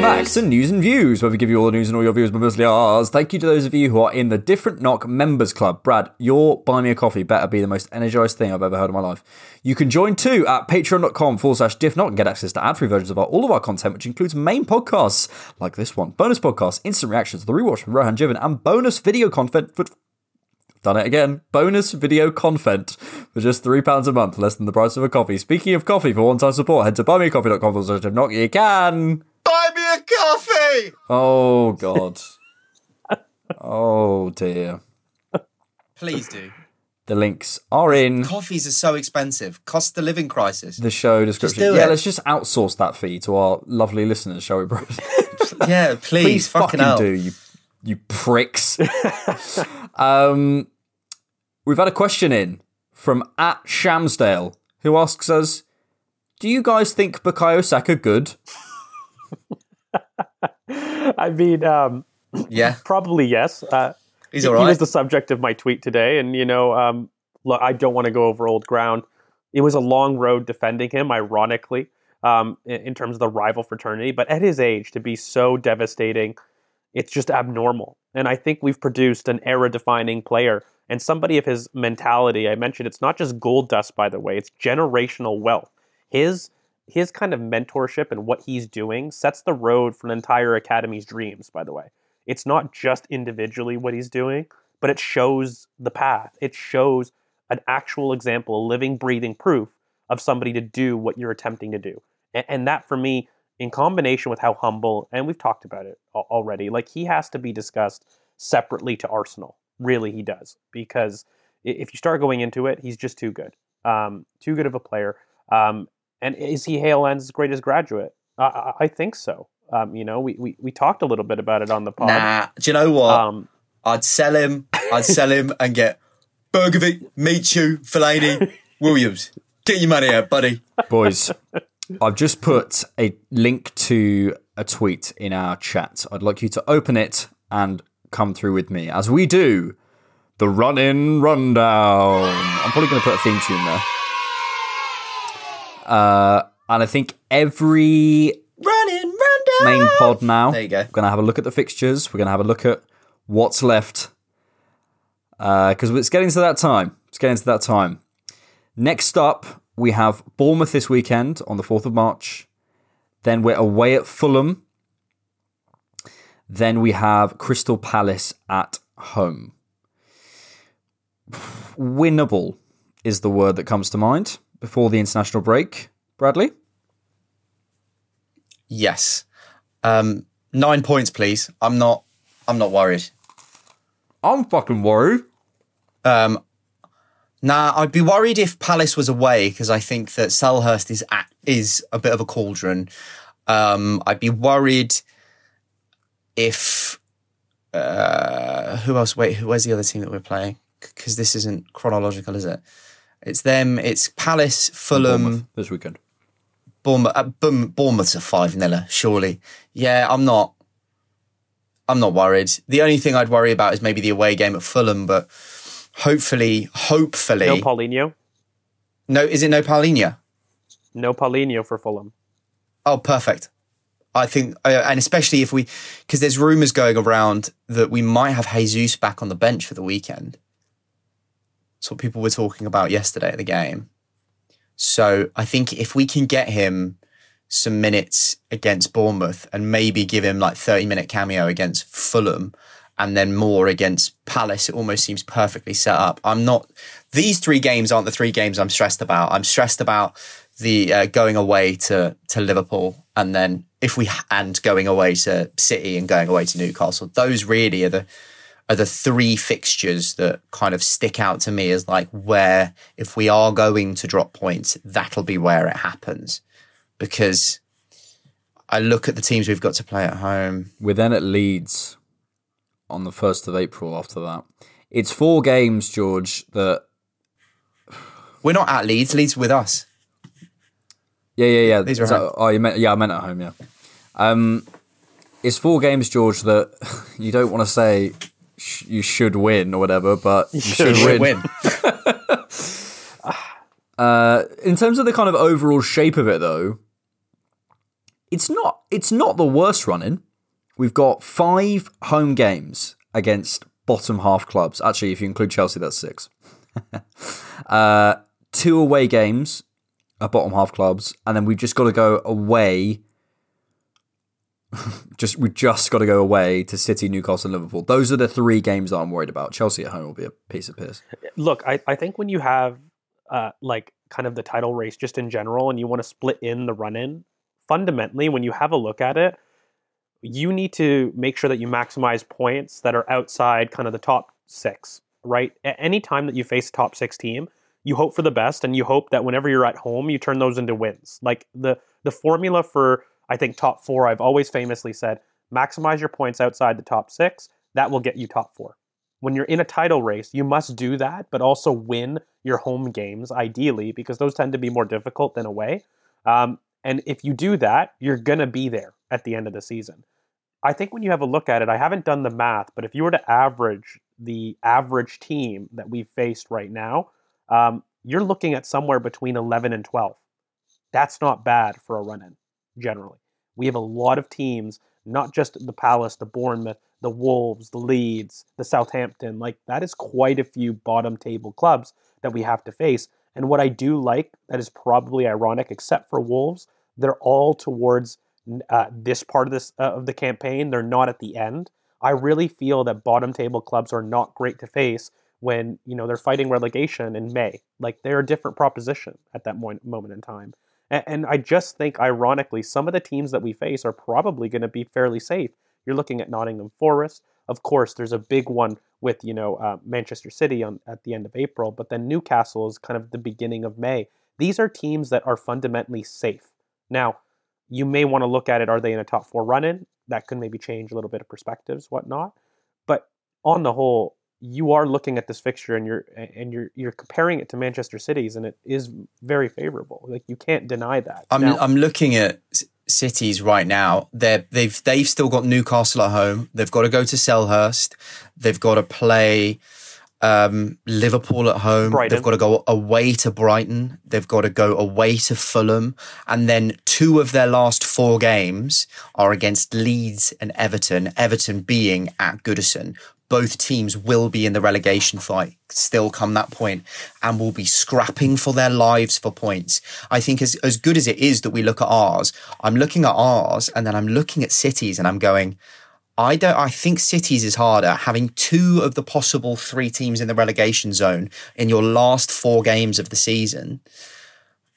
Welcome back to News and Views, where we give you all the news and all your views, but mostly ours. Thank you to those of you who are in the Different Knock Members Club. Brad, your Buy Me a Coffee better be the most energized thing I've ever heard in my life. You can join too at patreon.com forward slash diffknock and get access to ad-free versions of our, all of our content, which includes main podcasts like this one, bonus podcasts, instant reactions, the rewatch from Rohan Jivan, and bonus video content for Done it again. Bonus video content for just £3 a month, less than the price of a coffee. Speaking of coffee, for one-time support, head to buymeacoffee.com forward slash diffknock. You can... Buy me a coffee. Oh God. oh dear. Please do. The links are in Coffees are so expensive. Cost the living crisis. the show description. do yeah, it. let's just outsource that fee to our lovely listeners, shall we, bro? yeah, please, Please fucking, hell. do, you you pricks. um, we've had a question in from at Shamsdale who asks us, "Do you guys think Bukayo Saka good?" I mean, um, Yeah, probably yes. Uh, he's he- all He was the subject of my tweet today, and you know, um, look, I don't want to go over old ground. It was a long road defending him, ironically, um, in, in terms of the rival fraternity. But at his age, to be so devastating, it's just abnormal. And I think we've produced an era-defining player and somebody of his mentality. I mentioned it's not just gold dust, by the way; it's generational wealth. His his kind of mentorship and what he's doing sets the road for an entire academy's dreams. By the way, it's not just individually what he's doing, but it shows the path. It shows an actual example, a living, breathing proof of somebody to do what you're attempting to do. And, and that, for me, in combination with how humble, and we've talked about it already, like he has to be discussed separately to Arsenal. Really, he does. Because if you start going into it, he's just too good. Um, too good of a player. Um, and is he Hale End's greatest graduate? I, I think so. Um, you know, we, we we talked a little bit about it on the pod. Nah, do you know what? Um, I'd sell him. I'd sell him and get Bergovic, Michu, Fellaini, Williams. Get your money out, buddy. Boys, I've just put a link to a tweet in our chat. I'd like you to open it and come through with me as we do the run in rundown. I'm probably going to put a theme tune there. Uh, and I think every Running, run down. main pod now. There you go. We're going to have a look at the fixtures. We're going to have a look at what's left. Because it's getting to that time. It's getting to that time. Next up, we have Bournemouth this weekend on the 4th of March. Then we're away at Fulham. Then we have Crystal Palace at home. Winnable is the word that comes to mind before the international break. Bradley? Yes. Um, nine points, please. I'm not. I'm not worried. I'm fucking worried. Um, nah, I'd be worried if Palace was away because I think that Selhurst is at, is a bit of a cauldron. Um, I'd be worried if uh, who else? Wait, who? Where's the other team that we're playing? Because this isn't chronological, is it? It's them. It's Palace, Fulham, Bournemouth this weekend. Bournemouth. Uh, Bourne- Bournemouth's a five niller, surely. Yeah, I'm not. I'm not worried. The only thing I'd worry about is maybe the away game at Fulham, but hopefully, hopefully, no Paulinho. no. Is it no Paulinho? No Paulinho for Fulham. Oh, perfect. I think, uh, and especially if we, because there's rumours going around that we might have Jesus back on the bench for the weekend. That's what people were talking about yesterday at the game. So I think if we can get him some minutes against Bournemouth and maybe give him like 30 minute cameo against Fulham and then more against Palace, it almost seems perfectly set up. I'm not, these three games aren't the three games I'm stressed about. I'm stressed about the uh, going away to, to Liverpool and then if we, and going away to City and going away to Newcastle. Those really are the, are the three fixtures that kind of stick out to me as like where if we are going to drop points, that'll be where it happens. Because I look at the teams we've got to play at home. We're then at Leeds on the 1st of April after that. It's four games, George, that. We're not at Leeds, Leeds with us. Yeah, yeah, yeah. These are So- oh, you meant, yeah, I meant at home, yeah. Um, it's four games, George, that you don't want to say sh- you should win or whatever, but you, should, win. Uh, in terms of the kind of overall shape of it, though, it's not it's not the worst running. We've got five home games against bottom half clubs. Actually, if you include Chelsea, that's six. uh, two away games at bottom half clubs, and then we've just got to go away. just we just got to go away to City, Newcastle, and Liverpool. Those are the three games that I'm worried about. Chelsea at home will be a piece of piss. Look, I, I think when you have uh, like kind of the title race just in general and you want to split in the run in, fundamentally, when you have a look at it, you need to make sure that you maximize points that are outside kind of the top six, right? At any time that you face a top six team, you hope for the best and you hope that whenever you're at home, you turn those into wins. Like the the formula for I think top four, I've always famously said, maximize your points outside the top six. That will get you top four. When you're in a title race, you must do that, but also win your home games ideally because those tend to be more difficult than away. Um, and if you do that, you're gonna be there at the end of the season. I think when you have a look at it, I haven't done the math, but if you were to average the average team that we've faced right now, um, you're looking at somewhere between 11 and 12. That's not bad for a run in, generally. We have a lot of teams, not just the Palace, the Bournemouth, the Wolves, the Leeds, the Southampton. Like, that is quite a few bottom table clubs that we have to face. And what I do like, that is probably ironic, except for Wolves, they're all towards uh, this part of this uh, of the campaign. They're not at the end. I really feel that bottom table clubs are not great to face when you know they're fighting relegation in May. Like they're a different proposition at that mo- moment in time. And, and I just think, ironically, some of the teams that we face are probably going to be fairly safe. You're looking at Nottingham Forest. Of course, there's a big one with you know uh, Manchester City on at the end of April, but then Newcastle is kind of the beginning of May. These are teams that are fundamentally safe. Now, you may want to look at it. Are they in a top four run in? That could maybe change a little bit of perspectives, whatnot. But on the whole, you are looking at this fixture and you're and you're you're comparing it to Manchester City's, and it is very favorable. Like you can't deny that. I'm Now- I'm looking at cities right now. They're they've they've still got Newcastle at home. They've got to go to Selhurst. They've got to play um, Liverpool at home. Brighton. They've got to go away to Brighton. They've got to go away to Fulham, and then two of their last four games are against Leeds and Everton. Everton being at Goodison. Both teams will be in the relegation fight still come that point and will be scrapping for their lives for points. I think as, as good as it is that we look at ours, I'm looking at ours and then I'm looking at cities and I'm going, I don't. I think cities is harder. Having two of the possible three teams in the relegation zone in your last four games of the season,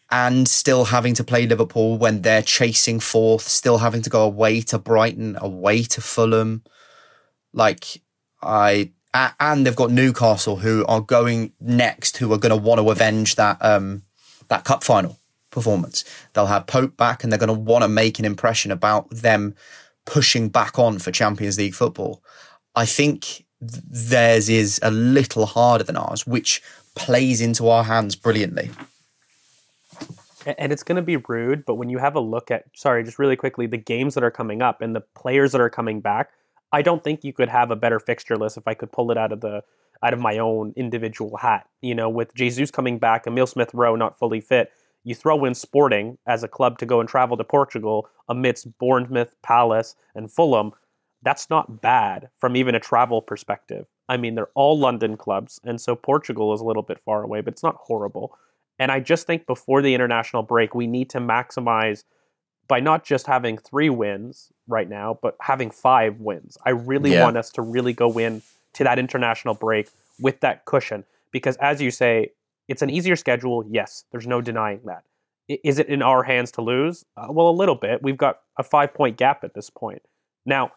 and still having to play Liverpool when they're chasing fourth, still having to go away to Brighton, away to Fulham. Like I, and they've got Newcastle who are going next, who are going to want to avenge that um that cup final performance. They'll have Pope back, and they're going to want to make an impression about them pushing back on for Champions League football. I think theirs is a little harder than ours, which plays into our hands brilliantly. And it's going to be rude, but when you have a look at, sorry, just really quickly, the games that are coming up and the players that are coming back, I don't think you could have a better fixture list if I could pull it out of the out of my own individual hat. You know, with Jesus coming back, Emil Smith Rowe not fully fit, you throw in Sporting as a club to go and travel to Portugal amidst Bournemouth, Palace, and Fulham. That's not bad from even a travel perspective. I mean, they're all London clubs, and so Portugal is a little bit far away, but it's not horrible. And I just think before the international break, we need to maximize by not just having three wins right now, but having five wins. I really Yeah. want us to really go in to that international break with that cushion because, as you say, it's an easier schedule. Yes, there's no denying that. Is it in our hands to lose? Uh, well, a little bit. We've got a five point gap at this point. Now,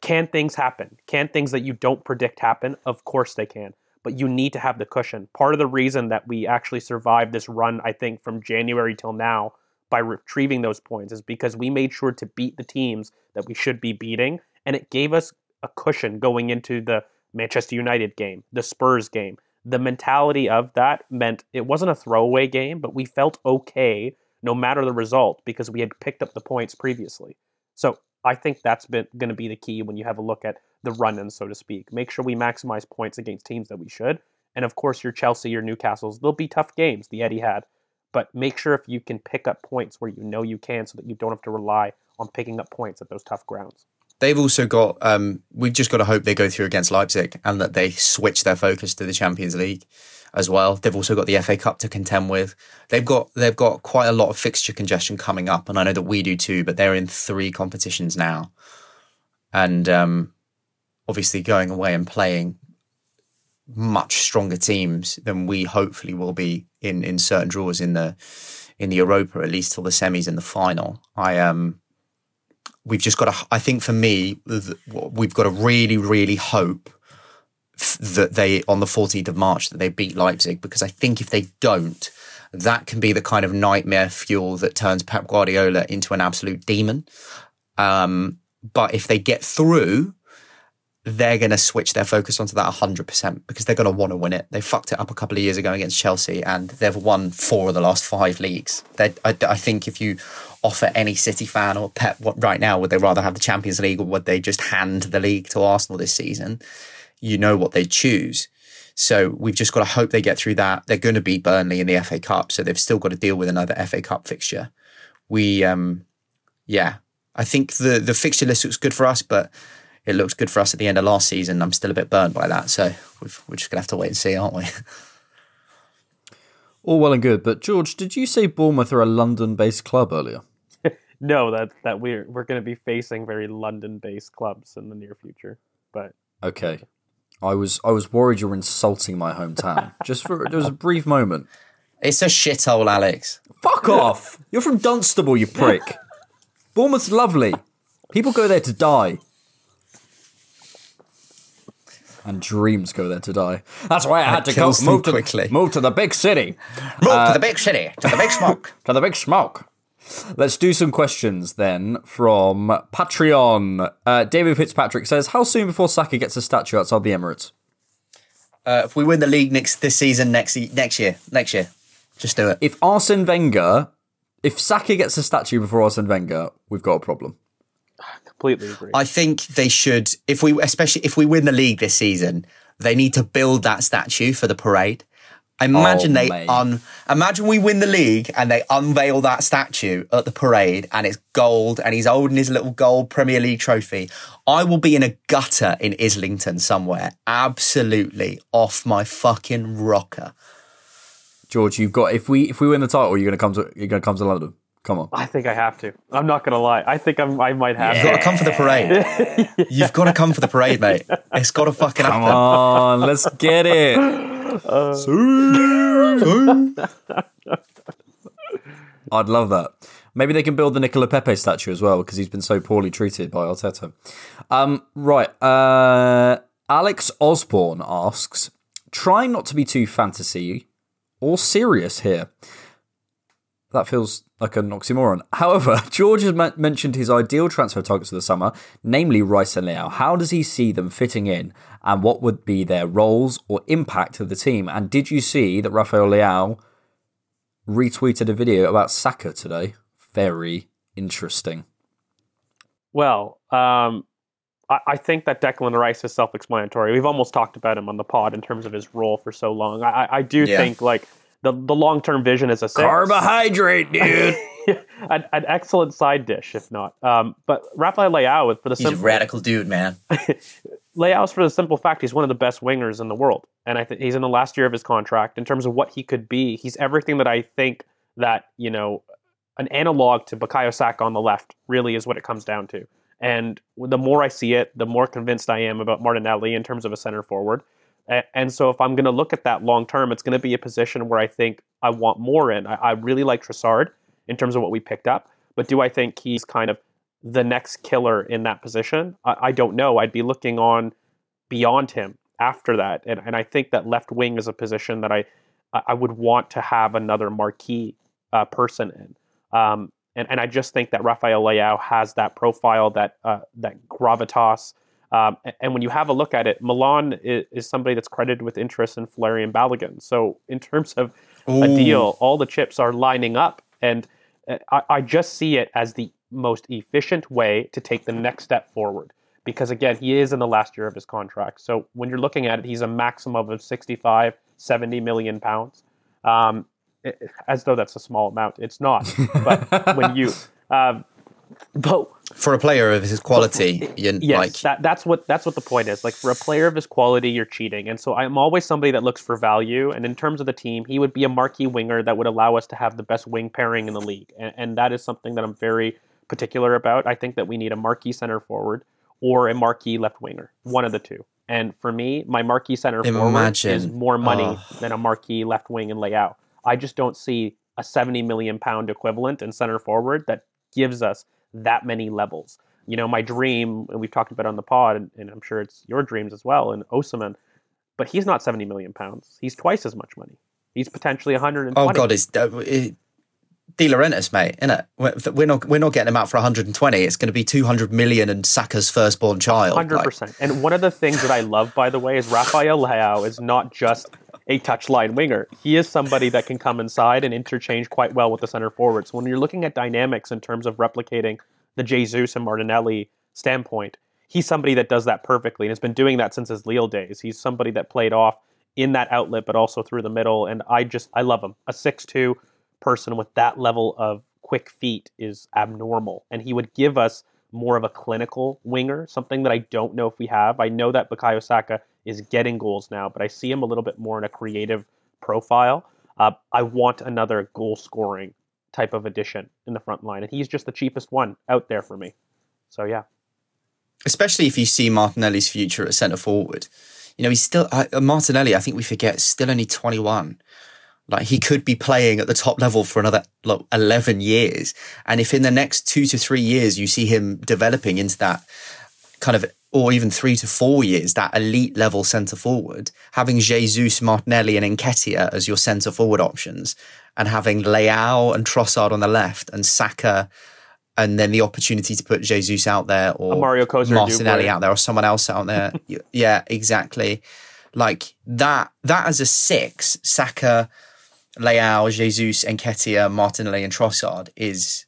can things happen? Can things that you don't predict happen? Of course they can. But you need to have the cushion. Part of the reason that we actually survived this run, I think, from January till now by retrieving those points is because we made sure to beat the teams that we should be beating. And it gave us a cushion going into the Manchester United game, the Spurs game. The mentality of that meant it wasn't a throwaway game, but we felt okay no matter the result because we had picked up the points previously. So I think that's been going to be the key when you have a look at the run-in, so to speak. Make sure we maximize points against teams that we should. And of course, your Chelsea, your Newcastles, they'll be tough games. The Eddie had, but make sure if you can pick up points where you know you can, so that you don't have to rely on picking up points at those tough grounds. They've also got. Um, we've just got to hope they go through against Leipzig and that they switch their focus to the Champions League as well. They've also got the FA Cup to contend with. They've got they've got quite a lot of fixture congestion coming up, and I know that we do too. But they're in three competitions now, and um, obviously going away and playing much stronger teams than we hopefully will be in in certain draws in the in the Europa at least till the semis and the final. I um we've just got to. I think for me, we've got to really, really hope that they on the 14th of March that they beat Leipzig because I think if they don't, that can be the kind of nightmare fuel that turns Pep Guardiola into an absolute demon. Um, but if they get through, they're going to switch their focus onto that 100% because they're going to want to win it. They fucked it up a couple of years ago against Chelsea and they've won four of the last five leagues. I, I think if you offer any City fan or Pep what, right now, would they rather have the Champions League or would they just hand the league to Arsenal this season? You know what they choose. So we've just got to hope they get through that. They're going to beat Burnley in the FA Cup, so they've still got to deal with another FA Cup fixture. We, um, yeah, I think the the fixture list looks good for us, but it looks good for us at the end of last season. I'm still a bit burned by that, so we've, we're just gonna have to wait and see, aren't we? All well and good, but George, did you say Bournemouth are a London-based club earlier? No, that that we're we're going to be facing very London-based clubs in the near future. But Okay. I was I was worried you were insulting my hometown. Just for there was a brief moment. It's a shithole, Alex. Fuck off! You're from Dunstable, you prick. Bournemouth's lovely. People go there to die. And dreams go there to die. That's why I had to go move to quickly. move to the big city. Move Uh, to the big city, to the big smoke. to the big smoke. Let's do some questions then from Patreon. Uh, David Fitzpatrick says, "How soon before Saka gets a statue outside the Emirates?" Uh, if we win the league next this season, next next year, next year, just do it. If Arsene Wenger, if Saka gets a statue before Arsene Wenger, we've got a problem. Completely agree. I think they should, if we, especially if we win the league this season, they need to build that statue for the parade. Imagine Oh, they mate. un, imagine we win the league and they unveil that statue at the parade and it's gold and he's holding his little gold Premier League trophy. I will be in a gutter in Islington somewhere, absolutely off my fucking rocker. George, you've got if we if we win the title, you're gonna come to you're gonna come to London. Come on. I think I have to. I'm not gonna lie. I think I'm, I might have You've got to come for the parade. You've got to come for the parade, mate. It's got to fucking Come happen. on, let's get it. I'd love that. Maybe they can build the Nicola Pepe statue as well because he's been so poorly treated by Arteta. Um, right. Uh, Alex Osborne asks, try not to be too fantasy or serious here. That feels like an oxymoron. However, George has men- mentioned his ideal transfer targets for the summer, namely Rice and Leao. How does he see them fitting in, and what would be their roles or impact to the team? And did you see that Rafael Leao retweeted a video about Saka today? Very interesting. Well, um, I, I think that Declan Rice is self-explanatory. We've almost talked about him on the pod in terms of his role for so long. I, I- I do Yeah. think like the the long-term vision is a six. Carbohydrate, dude. an, an excellent side dish, if not. Um, but Rafael Leao, for the He's a simple radical dude, man. Leao's for the simple fact he's one of the best wingers in the world, and I think he's in the last year of his contract. In terms of what he could be, he's everything that I think that you know an analog to Bukayo Saka on the left really is what it comes down to. And the more I see it, the more convinced I am about Martinelli in terms of a center forward. And so, if I'm going to look at that long term, it's going to be a position where I think I want more in. I, I really like Trossard in terms of what we picked up, but do I think he's kind of the next killer in that position? I, I don't know. I'd be looking on beyond him after that, and and I think that left wing is a position that I I I would want to have another marquee uh, person in. Um, and, and I just think that Rafael Leao has that profile, that uh, that gravitas. Um, and when you have a look at it, Milan is, is somebody that's credited with interest in Folarin Balogun. So in terms of a deal, all the chips are lining up, and uh, I, I just see it as the most efficient way to take the next step forward. Because again, he is in the last year of his contract. So when you're looking at it, he's a maximum of 65, 70 million pounds. Um, as though that's a small amount. It's not. But when you, um, but For a player of his quality, you yes, like that, that's what that's what the point is. Like for a player of his quality, you're cheating. And so I'm always somebody that looks for value. And in terms of the team, he would be a marquee winger that would allow us to have the best wing pairing in the league. And, and that is something that I'm very particular about. I think that we need a marquee center forward or a marquee left winger, one of the two. And for me, my marquee center forward is more money Oh. than a marquee left wing and Leao. I just don't see a 70 million pound equivalent in center forward that gives us that many levels. You know, my dream, and we've talked about it on the pod, and, and I'm sure it's your dreams as well, and Osimhen, but he's not 70 million pounds. He's twice as much money. He's potentially 120. oh god, it's uh, it, De Laurentiis, mate, innit? We're, we're not we're not getting him out for 120. It's going to be 200 million and Saka's firstborn child. Hundred Like, percent. And one of the things that I love, by the way, is Rafael Leao is not just a touchline winger. He is somebody that can come inside and interchange quite well with the center forward. So when you're looking at dynamics in terms of replicating the Jesus and Martinelli standpoint, he's somebody that does that perfectly and has been doing that since his Lille days. He's somebody that played off in that outlet, but also through the middle. And I just I love him. A six-two person with that level of quick feet is abnormal, and he would give us more of a clinical winger, something that I don't know if we have. I know that Bukayo Saka is getting goals now, but I see him a little bit more in a creative profile. Uh, I want another goal scoring type of addition in the front line, and he's just the cheapest one out there for me. So yeah, especially if you see Martinelli's future at centre forward. You know, he's still uh, Martinelli. I think we forget still only 21. Like he could be playing at the top level for another like, 11 years. And if in the next two to three years you see him developing into that kind of, or even three to four years, that elite level centre forward, having Jesus, Martinelli, and Nketiah as your centre forward options, and having Leao and Trossard on the left and Saka, and then the opportunity to put Jesus out there or Mario Kozer Martinelli out there or someone else out there. Yeah, exactly. Like that. That as a six, Saka, Leao, Jesus, Nketiah, Martinelli, and Trossard is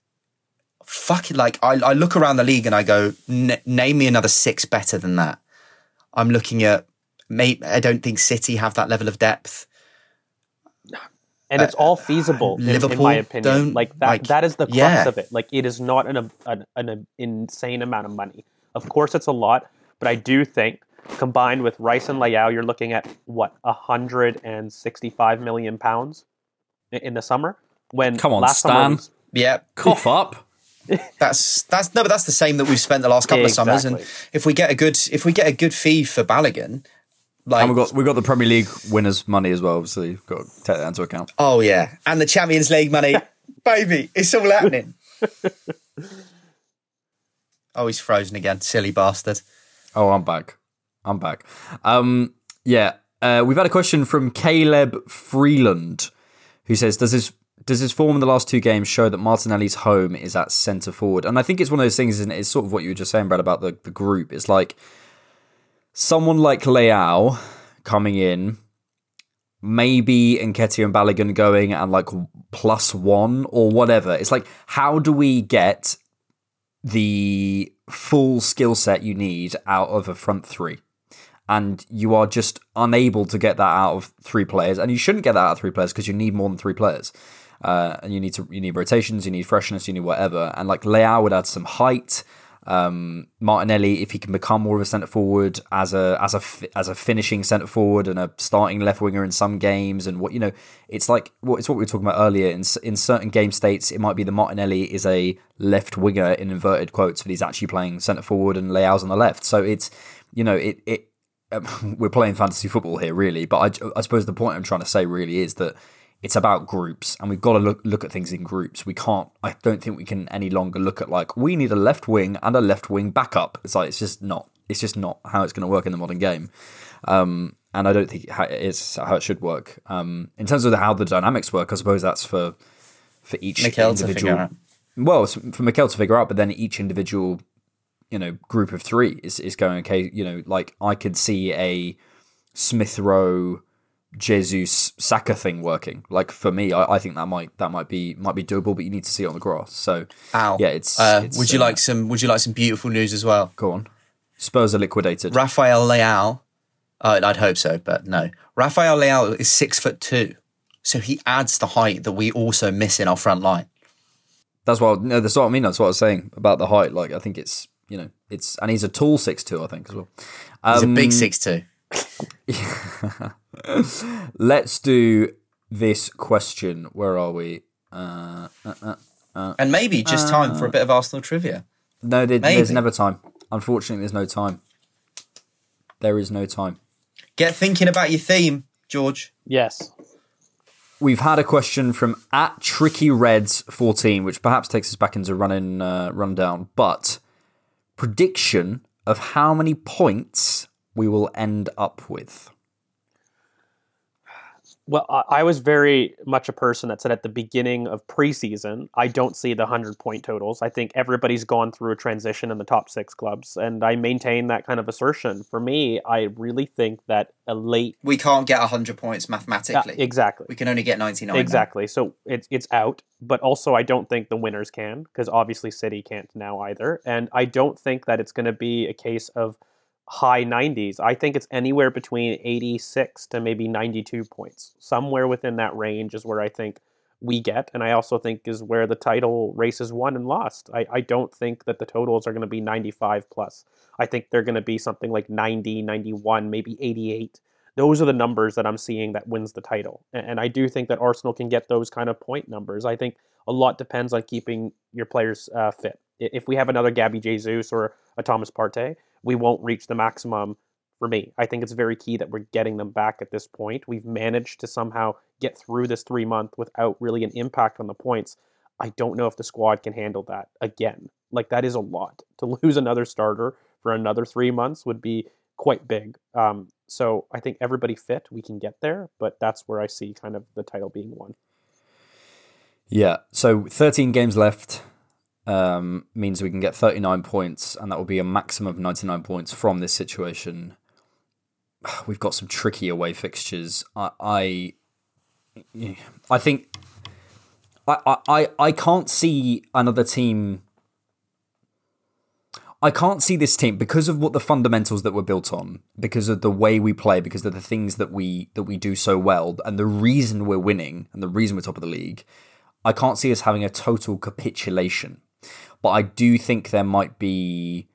fucking like I, I look around the league and I go, "N- name me another six better than that. I'm looking at. May, I don't think City have that level of depth. and it's uh, all feasible in, in Liverpool my opinion. don't, Like that like, that is the crux yeah. of it. Like it is not an, an an insane amount of money. Of course, it's a lot, but I do think combined with Rice and Leao, you're looking at what hundred and sixty-five million pounds in the summer. When Come on, last summer Stan. was- Yeah, Cough up. That's that's no, but that's the same that we've spent the last couple of summers. And if we get a good if we get a good fee for Balogun, like And we got we got the Premier League winners' money as well. Obviously, You've got to take that into account. oh yeah, and the Champions League money, baby, it's all happening. oh, he's frozen again, silly bastard. Oh, I'm back. I'm back. Um, yeah, uh, we've had a question from Caleb Freeland, who says, "Does this does his form in the last two games show that Martinelli's home is at centre forward?" And I think it's one of those things, isn't it? It's sort of what you were just saying, Brad, about the, the group. It's like someone like Leao coming in, maybe Nketiah and Balogun going and like plus one or whatever. It's like, how do we get the full skill set you need out of a front three? And you are just unable to get that out of three players, and you shouldn't get that out of three players because you need more than three players. Uh, and you need to you need rotations, you need freshness, you need whatever. And like Leao would add some height. Um, Martinelli, if he can become more of a centre forward as a as a as a finishing centre forward and a starting left winger in some games, and what you know, it's like what it's what we were talking about earlier. In in certain game states, it might be that Martinelli is a left winger in inverted quotes, but he's actually playing centre forward and Leao's on the left. So it's you know it it um, we're playing fantasy football here, really. But I, I suppose the point I'm trying to say really is that it's about groups, and we've got to look look at things in groups. We can't. I don't think we can any longer look at like we need a left wing and a left wing backup. It's like it's just not. It's just not how it's going to work in the modern game. Um, and I don't think it's how it should work. Um, in terms of how the dynamics work, I suppose that's for for each to individual. Well, for Mikel to figure out, but then each individual you know group of three is, is going okay you know like i could see a smith rowe jesus saka thing working like for me I, I think that might that might be might be doable but you need to see it on the grass so Ow. yeah it's, Uh, it's, would you uh, like some? Would you like some beautiful news as well? go on spurs are liquidated Rafael Leao, Uh, I'd hope so, but no. Rafael Leao is six foot two, so he adds the height that we also miss in our front line. that's what no that's what i mean that's what i was saying about the height like i think it's you know it's and he's a tall six two i think as well He's a big Um, six two. let's do this question where are we uh, uh, uh, uh, And maybe just time for a bit of Arsenal trivia. No, there, there's never time. Unfortunately, there's no time. There is no time. Get thinking about your theme, George. Yes. We've had a question from at Tricky Reds 14, which perhaps takes us back into run-in uh, rundown. But prediction of how many points we will end up with. Well, I I was very much a person that said at the beginning of preseason, I don't see the 100 point totals. I think everybody's gone through a transition in the top six clubs, and I maintain that kind of assertion. For me, I really think that a late. We can't get 100 points Yeah, mathematically. exactly. We can only get 99. now. Exactly. So it's it's out, but also I don't think the winners can because obviously City can't now either, and I don't think that it's going to be a case of high 90s. I think it's anywhere between 86 to maybe 92 points. Somewhere within that range is where I think we get, and I also think is where the title race is won and lost. I, I don't think that the totals are going to be 95 plus. I think they're going to be something like 90, 91, maybe 88 those are the numbers that I'm seeing that wins the title. A- And I do think that Arsenal can get those kind of point numbers. I think a lot depends on keeping your players uh, fit. If we have another Gabby Jesus or a Thomas Partey, we won't reach the maximum for me. I think it's very key that we're getting them back at this point. We've managed to somehow get through this three month without really an impact on the points. I don't know if the squad can handle that again. Like that is a lot. To lose another starter for another three months would be quite big. Um, so I think everybody fit, we can get there, but that's where I see kind of the title being won. Yeah. So 13 games left um, means we can get 39 points, and that will be a maximum of 99 points from this situation. We've got some tricky away fixtures. I, I, I think I, I, I can't see another team. I can't see this team because of what the fundamentals that we're built on, because of the way we play, because of the things that we that we do so well, and the reason we're winning and the reason we're top of the league. I can't see us having a total capitulation, but I do think there might be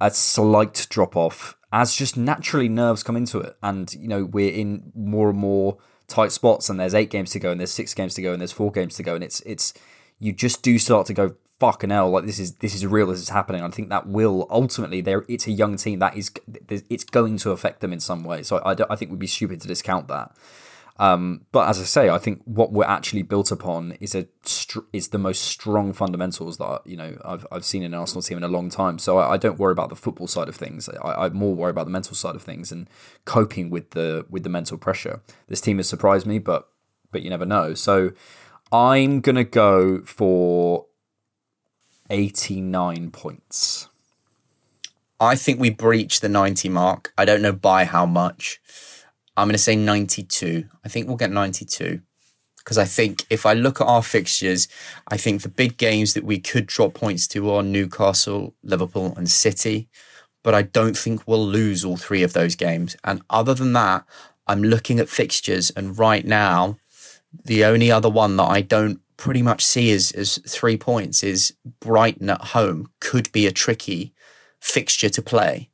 a slight drop off as just naturally nerves come into it, and you know we're in more and more tight spots, and there's eight games to go, and there's six games to go, and there's four games to go, and it's it's you just do start to go fucking hell, like this is this is real, this is happening. I think that will ultimately there. It's a young team that is it's going to affect them in some way. So I, I think we'd be stupid to discount that. Um, but as I say, I think what we're actually built upon is a is the most strong fundamentals that you know I've I've seen in an Arsenal team in a long time. So I, I don't worry about the football side of things. I, I more worry about the mental side of things and coping with the with the mental pressure. This team has surprised me, but but you never know. So I'm gonna go for 89 points. I think we breach the 90 mark. I don't know by how much. I'm going to say 92. I think we'll get 92. Because I think if I look at our fixtures, I think the big games that we could drop points to are Newcastle, Liverpool, and City. But I don't think we'll lose all three of those games. And other than that, I'm looking at fixtures, and right now, the only other one that I don't pretty much see as, as three points is Brighton at home could be a tricky fixture to play.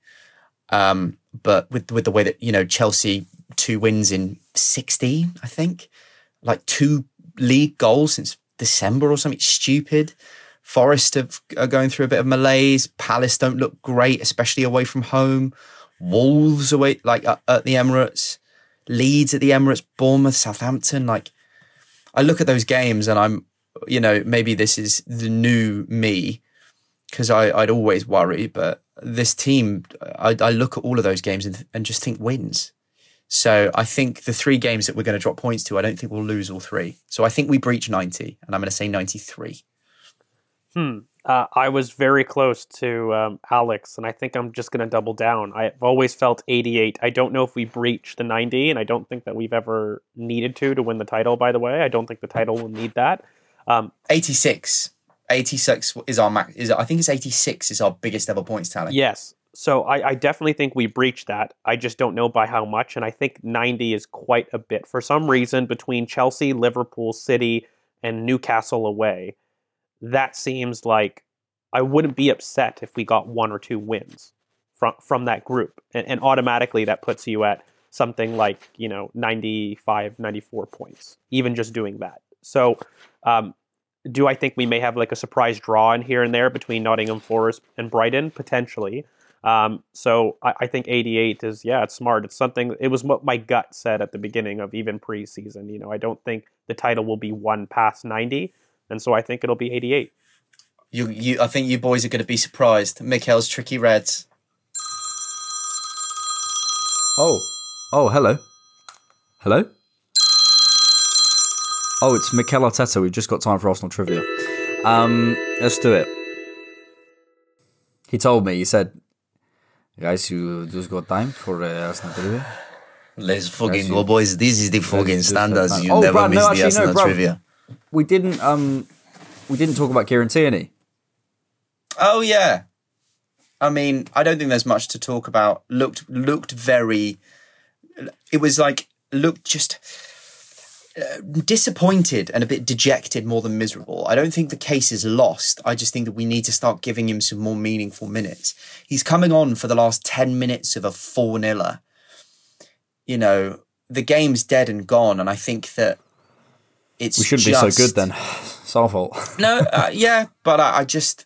Um, but with with the way that you know Chelsea two wins in 16, I think. Like two league goals since December or something stupid. Forest have, are going through a bit of malaise. Palace don't look great, especially away from home. Wolves away, like at, at the Emirates. Leeds at the Emirates. Bournemouth, Southampton. Like, I look at those games and I'm, you know, maybe this is the new me because I'd always worry, but this team, I, I, look at all of those games and, and just think wins. So I think the three games that we're going to drop points to, I don't think we'll lose all three. So I think we breach 90, and I'm going to say 93. Hmm. Uh, I was very close to um, Alex, and I think I'm just going to double down. I've always felt 88. I don't know if we breach the 90, and I don't think that we've ever needed to to win the title. By the way, I don't think the title will need that. Um, 86. 86 is our max. Is I think it's 86 is our biggest ever points tally. Yes, so I, I, definitely think we breached that. I just don't know by how much, and I think 90 is quite a bit. For some reason, between Chelsea, Liverpool, City, and Newcastle away, that seems like I wouldn't be upset if we got one or two wins from from that group, and, and automatically that puts you at something like you know 95, 94 points, even just doing that. So. Um, do I think we may have like a surprise draw in here and there between Nottingham Forest and Brighton potentially? Um, so I, I, think 88 is yeah, it's smart. It's something. It was what my gut said at the beginning of even preseason. You know, I don't think the title will be one past 90, and so I think it'll be 88. You, you, I think you boys are going to be surprised. Mikel's tricky reds. Oh, oh, hello, hello. Oh, it's Mikel Arteta. We've just got time for Arsenal trivia. Um, let's do it. He told me. He said Guys, you just got time for uh, Arsenal trivia? Let's fucking go, boys. This is the fucking standards. You oh, never Brad, miss no, actually, the Arsenal no, trivia. We didn't. Um, we didn't talk about Kieran Tierney. Oh yeah. I mean, I don't think there's much to talk about. Looked looked very. It was like looked just disappointed and a bit dejected more than miserable. I don't think the case is lost. I just think that we need to start giving him some more meaningful minutes. He's coming on for the last 10 minutes of a 4 0 You know, the game's dead and gone. And I think that it's. We shouldn't just... be so good then. It's our fault. no, uh, yeah, but I, I just.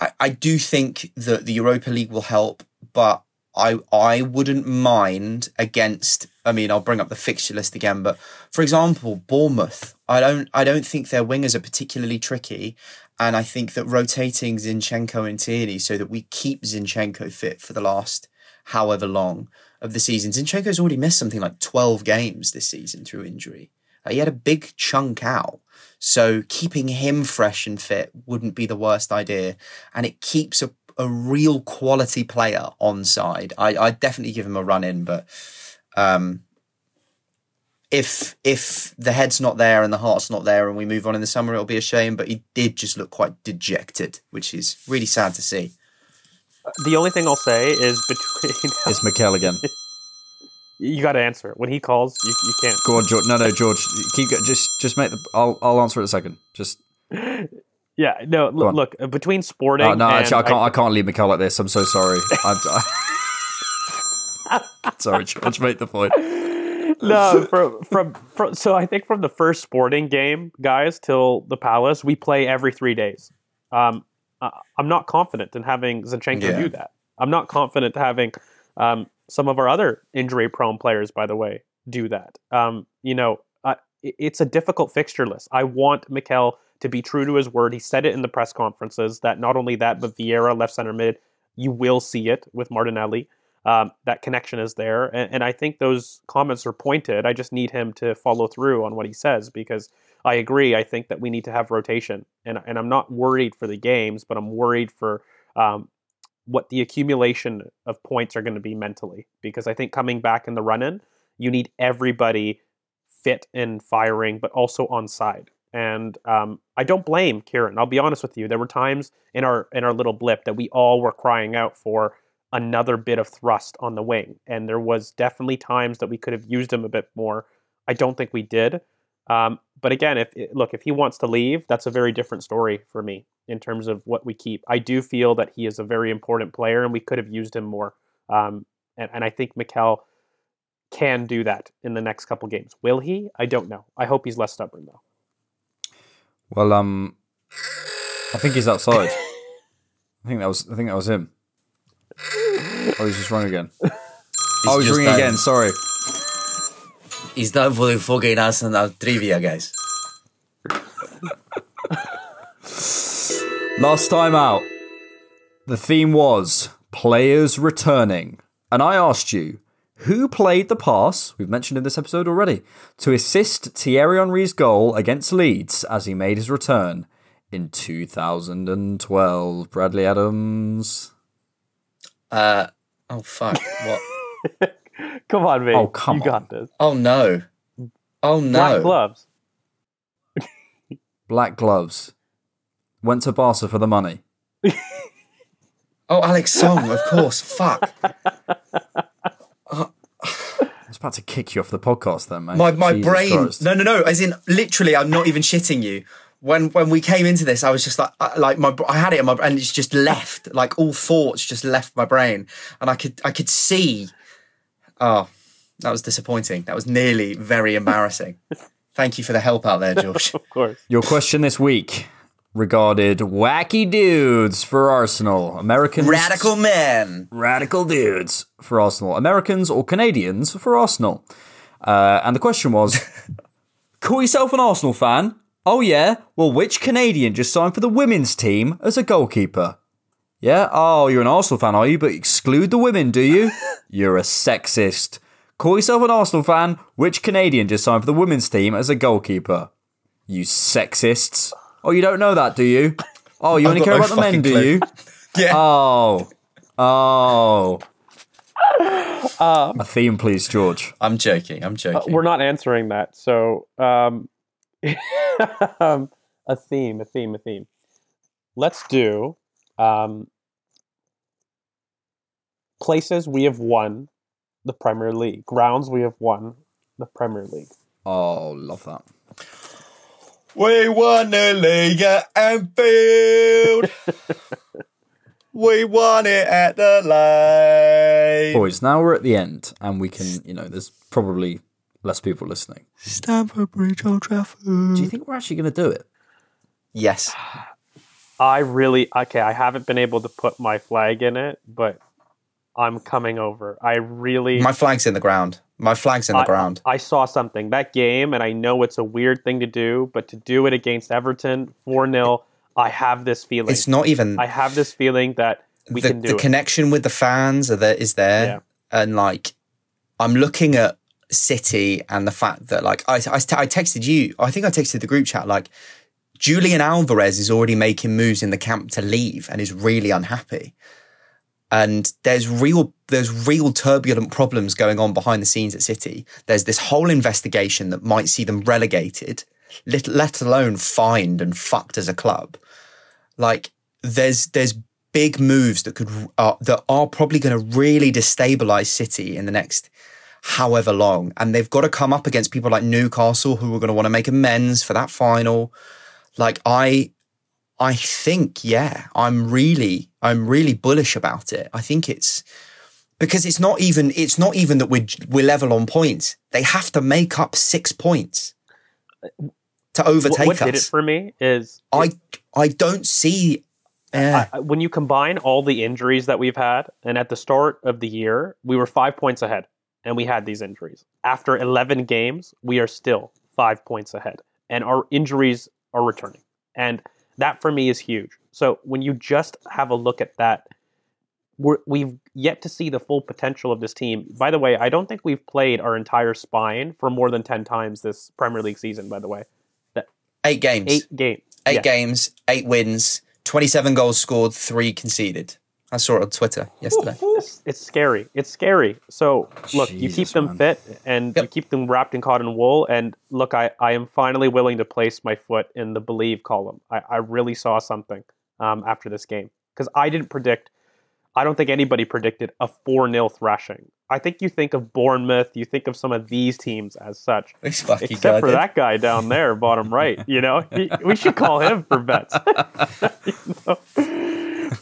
I, I do think that the Europa League will help, but I I wouldn't mind against. I mean, I'll bring up the fixture list again, but for example, Bournemouth. I don't I don't think their wingers are particularly tricky, and I think that rotating Zinchenko and Tierney so that we keep Zinchenko fit for the last however long of the season. Zinchenko's already missed something like twelve games this season through injury. Uh, he had a big chunk out. So keeping him fresh and fit wouldn't be the worst idea. And it keeps a, a real quality player on side. I, I'd definitely give him a run in, but um, if if the head's not there and the heart's not there and we move on in the summer, it'll be a shame. But he did just look quite dejected, which is really sad to see. The only thing I'll say is between It's Mikel again. you got to answer it when he calls. You, you can't. Go on, George. No, no, George. Keep go- just just make the. I'll I'll answer it in a second. Just Yeah, no. on. Look, look between sporting. oh, no, and actually, I can't. I, can't leave Mikel like this. I'm so sorry. I, I, sorry, George. Make the point. no, from, from from so I think from the first sporting game, guys, till the Palace, we play every three days. Um, uh, I'm not confident in having Zinchenko Yeah. do that. I'm not confident having um, some of our other injury-prone players, by the way, do that. Um, you know, uh, it's a difficult fixture list. I want Mikel to be true to his word. He said it in the press conferences that not only that, but Vieira left center mid, you will see it with Martinelli. Um, that connection is there, and, and I think those comments are pointed. I just need him to follow through on what he says because I agree. I think that we need to have rotation, and and I'm not worried for the games, but I'm worried for um, what the accumulation of points are going to be mentally because I think coming back in the run in, you need everybody fit and firing, but also on side. And um, I don't blame Kieran. I'll be honest with you. There were times in our in our little blip that we all were crying out for another bit of thrust on the wing, and there was definitely times that we could have used him a bit more. I don't think we did. Um, but again, if look, if he wants to leave, that's a very different story for me in terms of what we keep. I do feel that he is a very important player, and we could have used him more. Um, and, and I think Mikel can do that in the next couple games. Will he? I don't know. I hope he's less stubborn though. Well, um, I think he's outside. I think that was. I think that was him. Oh, he's just rung again. oh, he's ringing again. Sorry. He's done for the fucking Arsenal trivia, guys. Last time out, the theme was players returning. And I asked you, who played the pass, we've mentioned in this episode already, to assist Thierry Henry's goal against Leeds as he made his return in 2012? Bradley Adams. Uh, oh fuck! What? Come on, mate. Oh, come you got this. Oh no! Oh no! Black gloves. Black gloves. Went to Barca for the money. Oh, Alex Song, of course. Fuck. I was about to kick you off the podcast then, mate. My my Jesus brain. Christ. No, no, no. As in, literally, I'm not even shitting you. When when we came into this, I was just like, I- like my I had it in my and it's just left. Like all thoughts just left my brain, and I could I could see. Oh, that was disappointing. That was nearly very embarrassing. Thank you for the help out there, George. Of course. Your question this week regarded wacky dudes for Arsenal. Americans. Radical men, Radical dudes for Arsenal. Americans or Canadians for Arsenal. Uh, and the question was Call yourself an Arsenal fan? Oh, yeah? Well, which Canadian just signed for the women's team as a goalkeeper? Yeah? Oh, you're an Arsenal fan, are you? But exclude the women, do you? You're a sexist. Call yourself an Arsenal fan? Which Canadian just signed for the women's team as a goalkeeper? You sexists. Oh, you don't know that, do you? Oh, you I've only care no about the men, fucking do you? Yeah. Oh. Oh. a theme, please, George. I'm joking. I'm Uh, joking. we're not answering that. So, um, um, a theme, a theme, a theme. Let's do um, places we have won the Premier League, grounds we have won the Premier League. Oh, love that. We won the league at Anfield. we won it at the lane. Boys, now we're at the end, and we can, you know, there's probably less people listening. Stamford Bridge, Old Trafford. Do you think we're actually going to do it? Yes. I really okay. I haven't been able to put my flag in it, but I'm coming over. I really My flag's in the ground. My flag's in the I, ground. I saw something that game, and I know it's a weird thing to do, but to do it against Everton four 0 I have this feeling. It's not even I have this feeling that we the, can do the it. connection with the fans are there is there, Yeah. and like I'm looking at City and the fact that like I, I, I texted you, I think I texted the group chat like Julian Alvarez is already making moves in the camp to leave and is really unhappy. And there's real there's real turbulent problems going on behind the scenes at City. There's this whole investigation that might see them relegated, let, let alone fined and fucked as a club. Like there's there's big moves that could uh, that are probably going to really destabilize City in the next however long, and they've got to come up against people like Newcastle who are going to want to make amends for that final. Like I, I think yeah, I'm really I'm really bullish about it. I think it's because it's not even it's not even that we're we're level on points. They have to make up six points to overtake what, what us. did it for me is I I don't see. I, when you combine all the injuries that we've had, and at the start of the year, we were five points ahead, and we had these injuries. After 11 games, we are still five points ahead, and our injuries are returning. And that for me is huge. So when you just have a look at that, we're, we've yet to see the full potential of this team. By the way, I don't think we've played our entire spine for more than 10 times this Premier League season, by the way. That, eight games. eight games. eight Yeah. games, eight wins, 27 goals scored, three conceded. I saw it on Twitter yesterday. It's, it's scary. It's scary. So look, you keep them man. fit and you keep them wrapped in cotton wool. And look, I, I am finally willing to place my foot in the believe column. I, I really saw something um, after this game because I didn't predict. I don't think anybody predicted a four 0 thrashing. I think you think of Bournemouth, you think of some of these teams as such. Except for did. that guy down there, bottom right. You know, He- we should call him for bets. You know?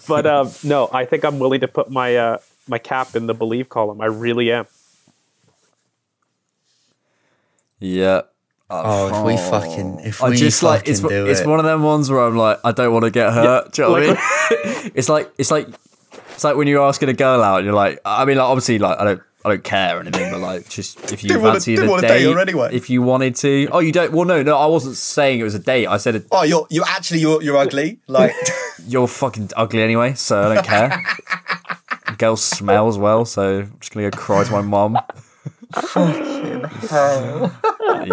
But um, no, I think I'm willing to put my uh, my cap in the believe column. I really am. Yeah. Oh, if we fucking, if I we just like it's fucking do it's it. one of them ones where I'm like I don't want to get hurt. do you know what I mean? it's like it's like it's like when you're asking a girl out and you're like I mean like obviously like I don't I don't care or anything but like just if you Didn't wanna- fancy didn't the wanna date date her anyway. if you wanted to oh you don't well no no I wasn't saying it was a date I said it, Oh, you're you actually you're you're ugly. Like you're fucking ugly anyway so I don't care. Girl smells well so I'm just gonna go cry to my mum.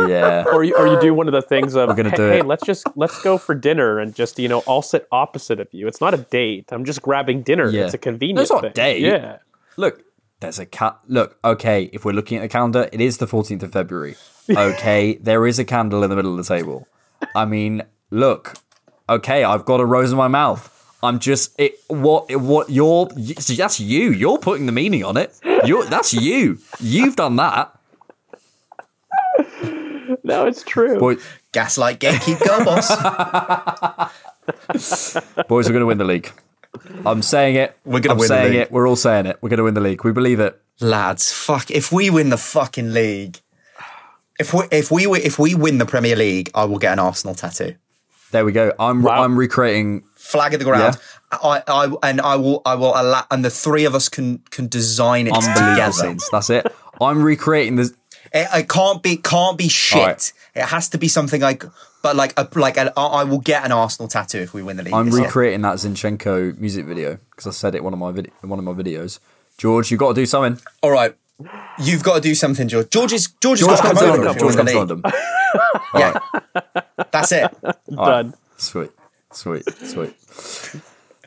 yeah. Or you, or you do one of the things of gonna hey, do hey, let's just let's go for dinner and just you know I'll sit opposite of you. It's not a date. I'm just grabbing dinner. Yeah. It's a convenient. No, it's not a date. Yeah. Look, there's a cat. Look, okay, if we're looking at the calendar, it is the 14th of February. Okay, there is a candle in the middle of the table. I mean, look, okay, I've got a rose in my mouth. I'm just it. What? What? You're. y- That's you. You're putting the meaning on it. You're. That's you. You've done that. No, it's true. Boy, gaslight gatekeep girl boss. boys, we're going to win the league. I'm saying it. We're gonna I'm win the saying league. it. We're all saying it. We're going to win the league. We believe it. Lads, fuck. If we win the fucking league, if we if we if we win the Premier League, I will get an Arsenal tattoo. There we go. I'm. Wow. I'm recreating. Flag of the ground. I, I and I will I will allow and the three of us can can design it together. scenes. That's it. I'm recreating this. It, it can't be can't be shit. Alright. It has to be something like, but like a, like an, I I will get an Arsenal tattoo if we win the league. I'm this year. recreating that Zinchenko music video because I said it in one of my vid- one of my videos. George, you got to do something. All right, you've got to do something, George. George is George, George has got comes to to come over. George comes to London. league. Yeah, that's it. Done. Sweet, sweet, sweet.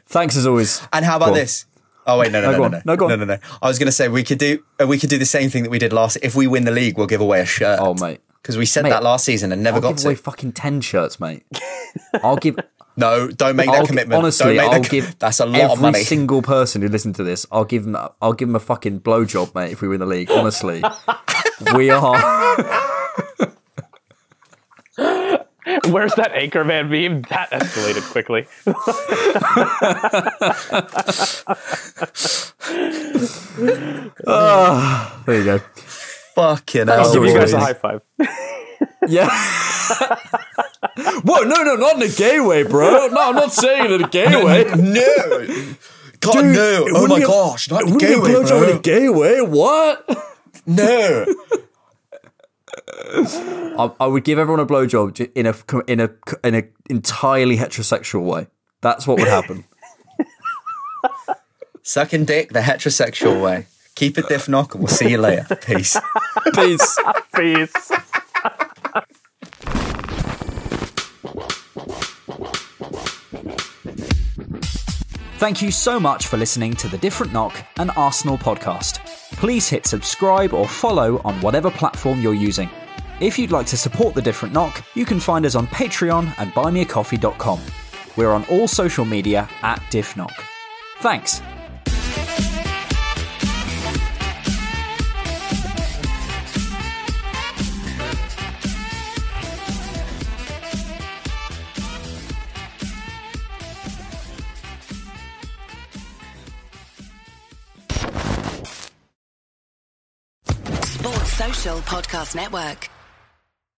Thanks as always. And how about this? Oh wait, no, no, No, no, go no, on. no, No, go on. no, no, no. I was going to say we could do uh, we could do the same thing that we did last. If we win the league, we'll give away a shirt. Oh mate, because we said Mate, that last season and never I'll got give to. away fucking ten shirts, mate. I'll give. no, don't make I'll that gi- commitment. honestly, don't make I'll that, give. That's a lot every of money. single person who listened to this. I'll give them. I'll give them a fucking blowjob, mate. If we win the league, honestly, we are. Where's that Anchorman meme? That escalated quickly. Ah, there you go. Fucking I'll. Give you guys a high five. Yeah. Whoa, no, no, not in a gay way, bro. No, I'm not saying it in a gay way. no. God, no. Oh my gosh. Not Wouldn't gay get way, blowjob bro. in a gay way. What? No. I, I would give everyone a blowjob in a in a in a entirely heterosexual way. That's what would happen. Sucking dick the heterosexual way. Keep it diff knock, and we'll see you later. Peace. Peace. Peace. Thank you so much for listening to the Different Knock and Arsenal podcast. Please hit subscribe or follow on whatever platform you're using. If you'd like to support the Different Knock, you can find us on Patreon and buymeacoffee.com. We're on all social media at DiffKnock. Thanks. Podcast Network.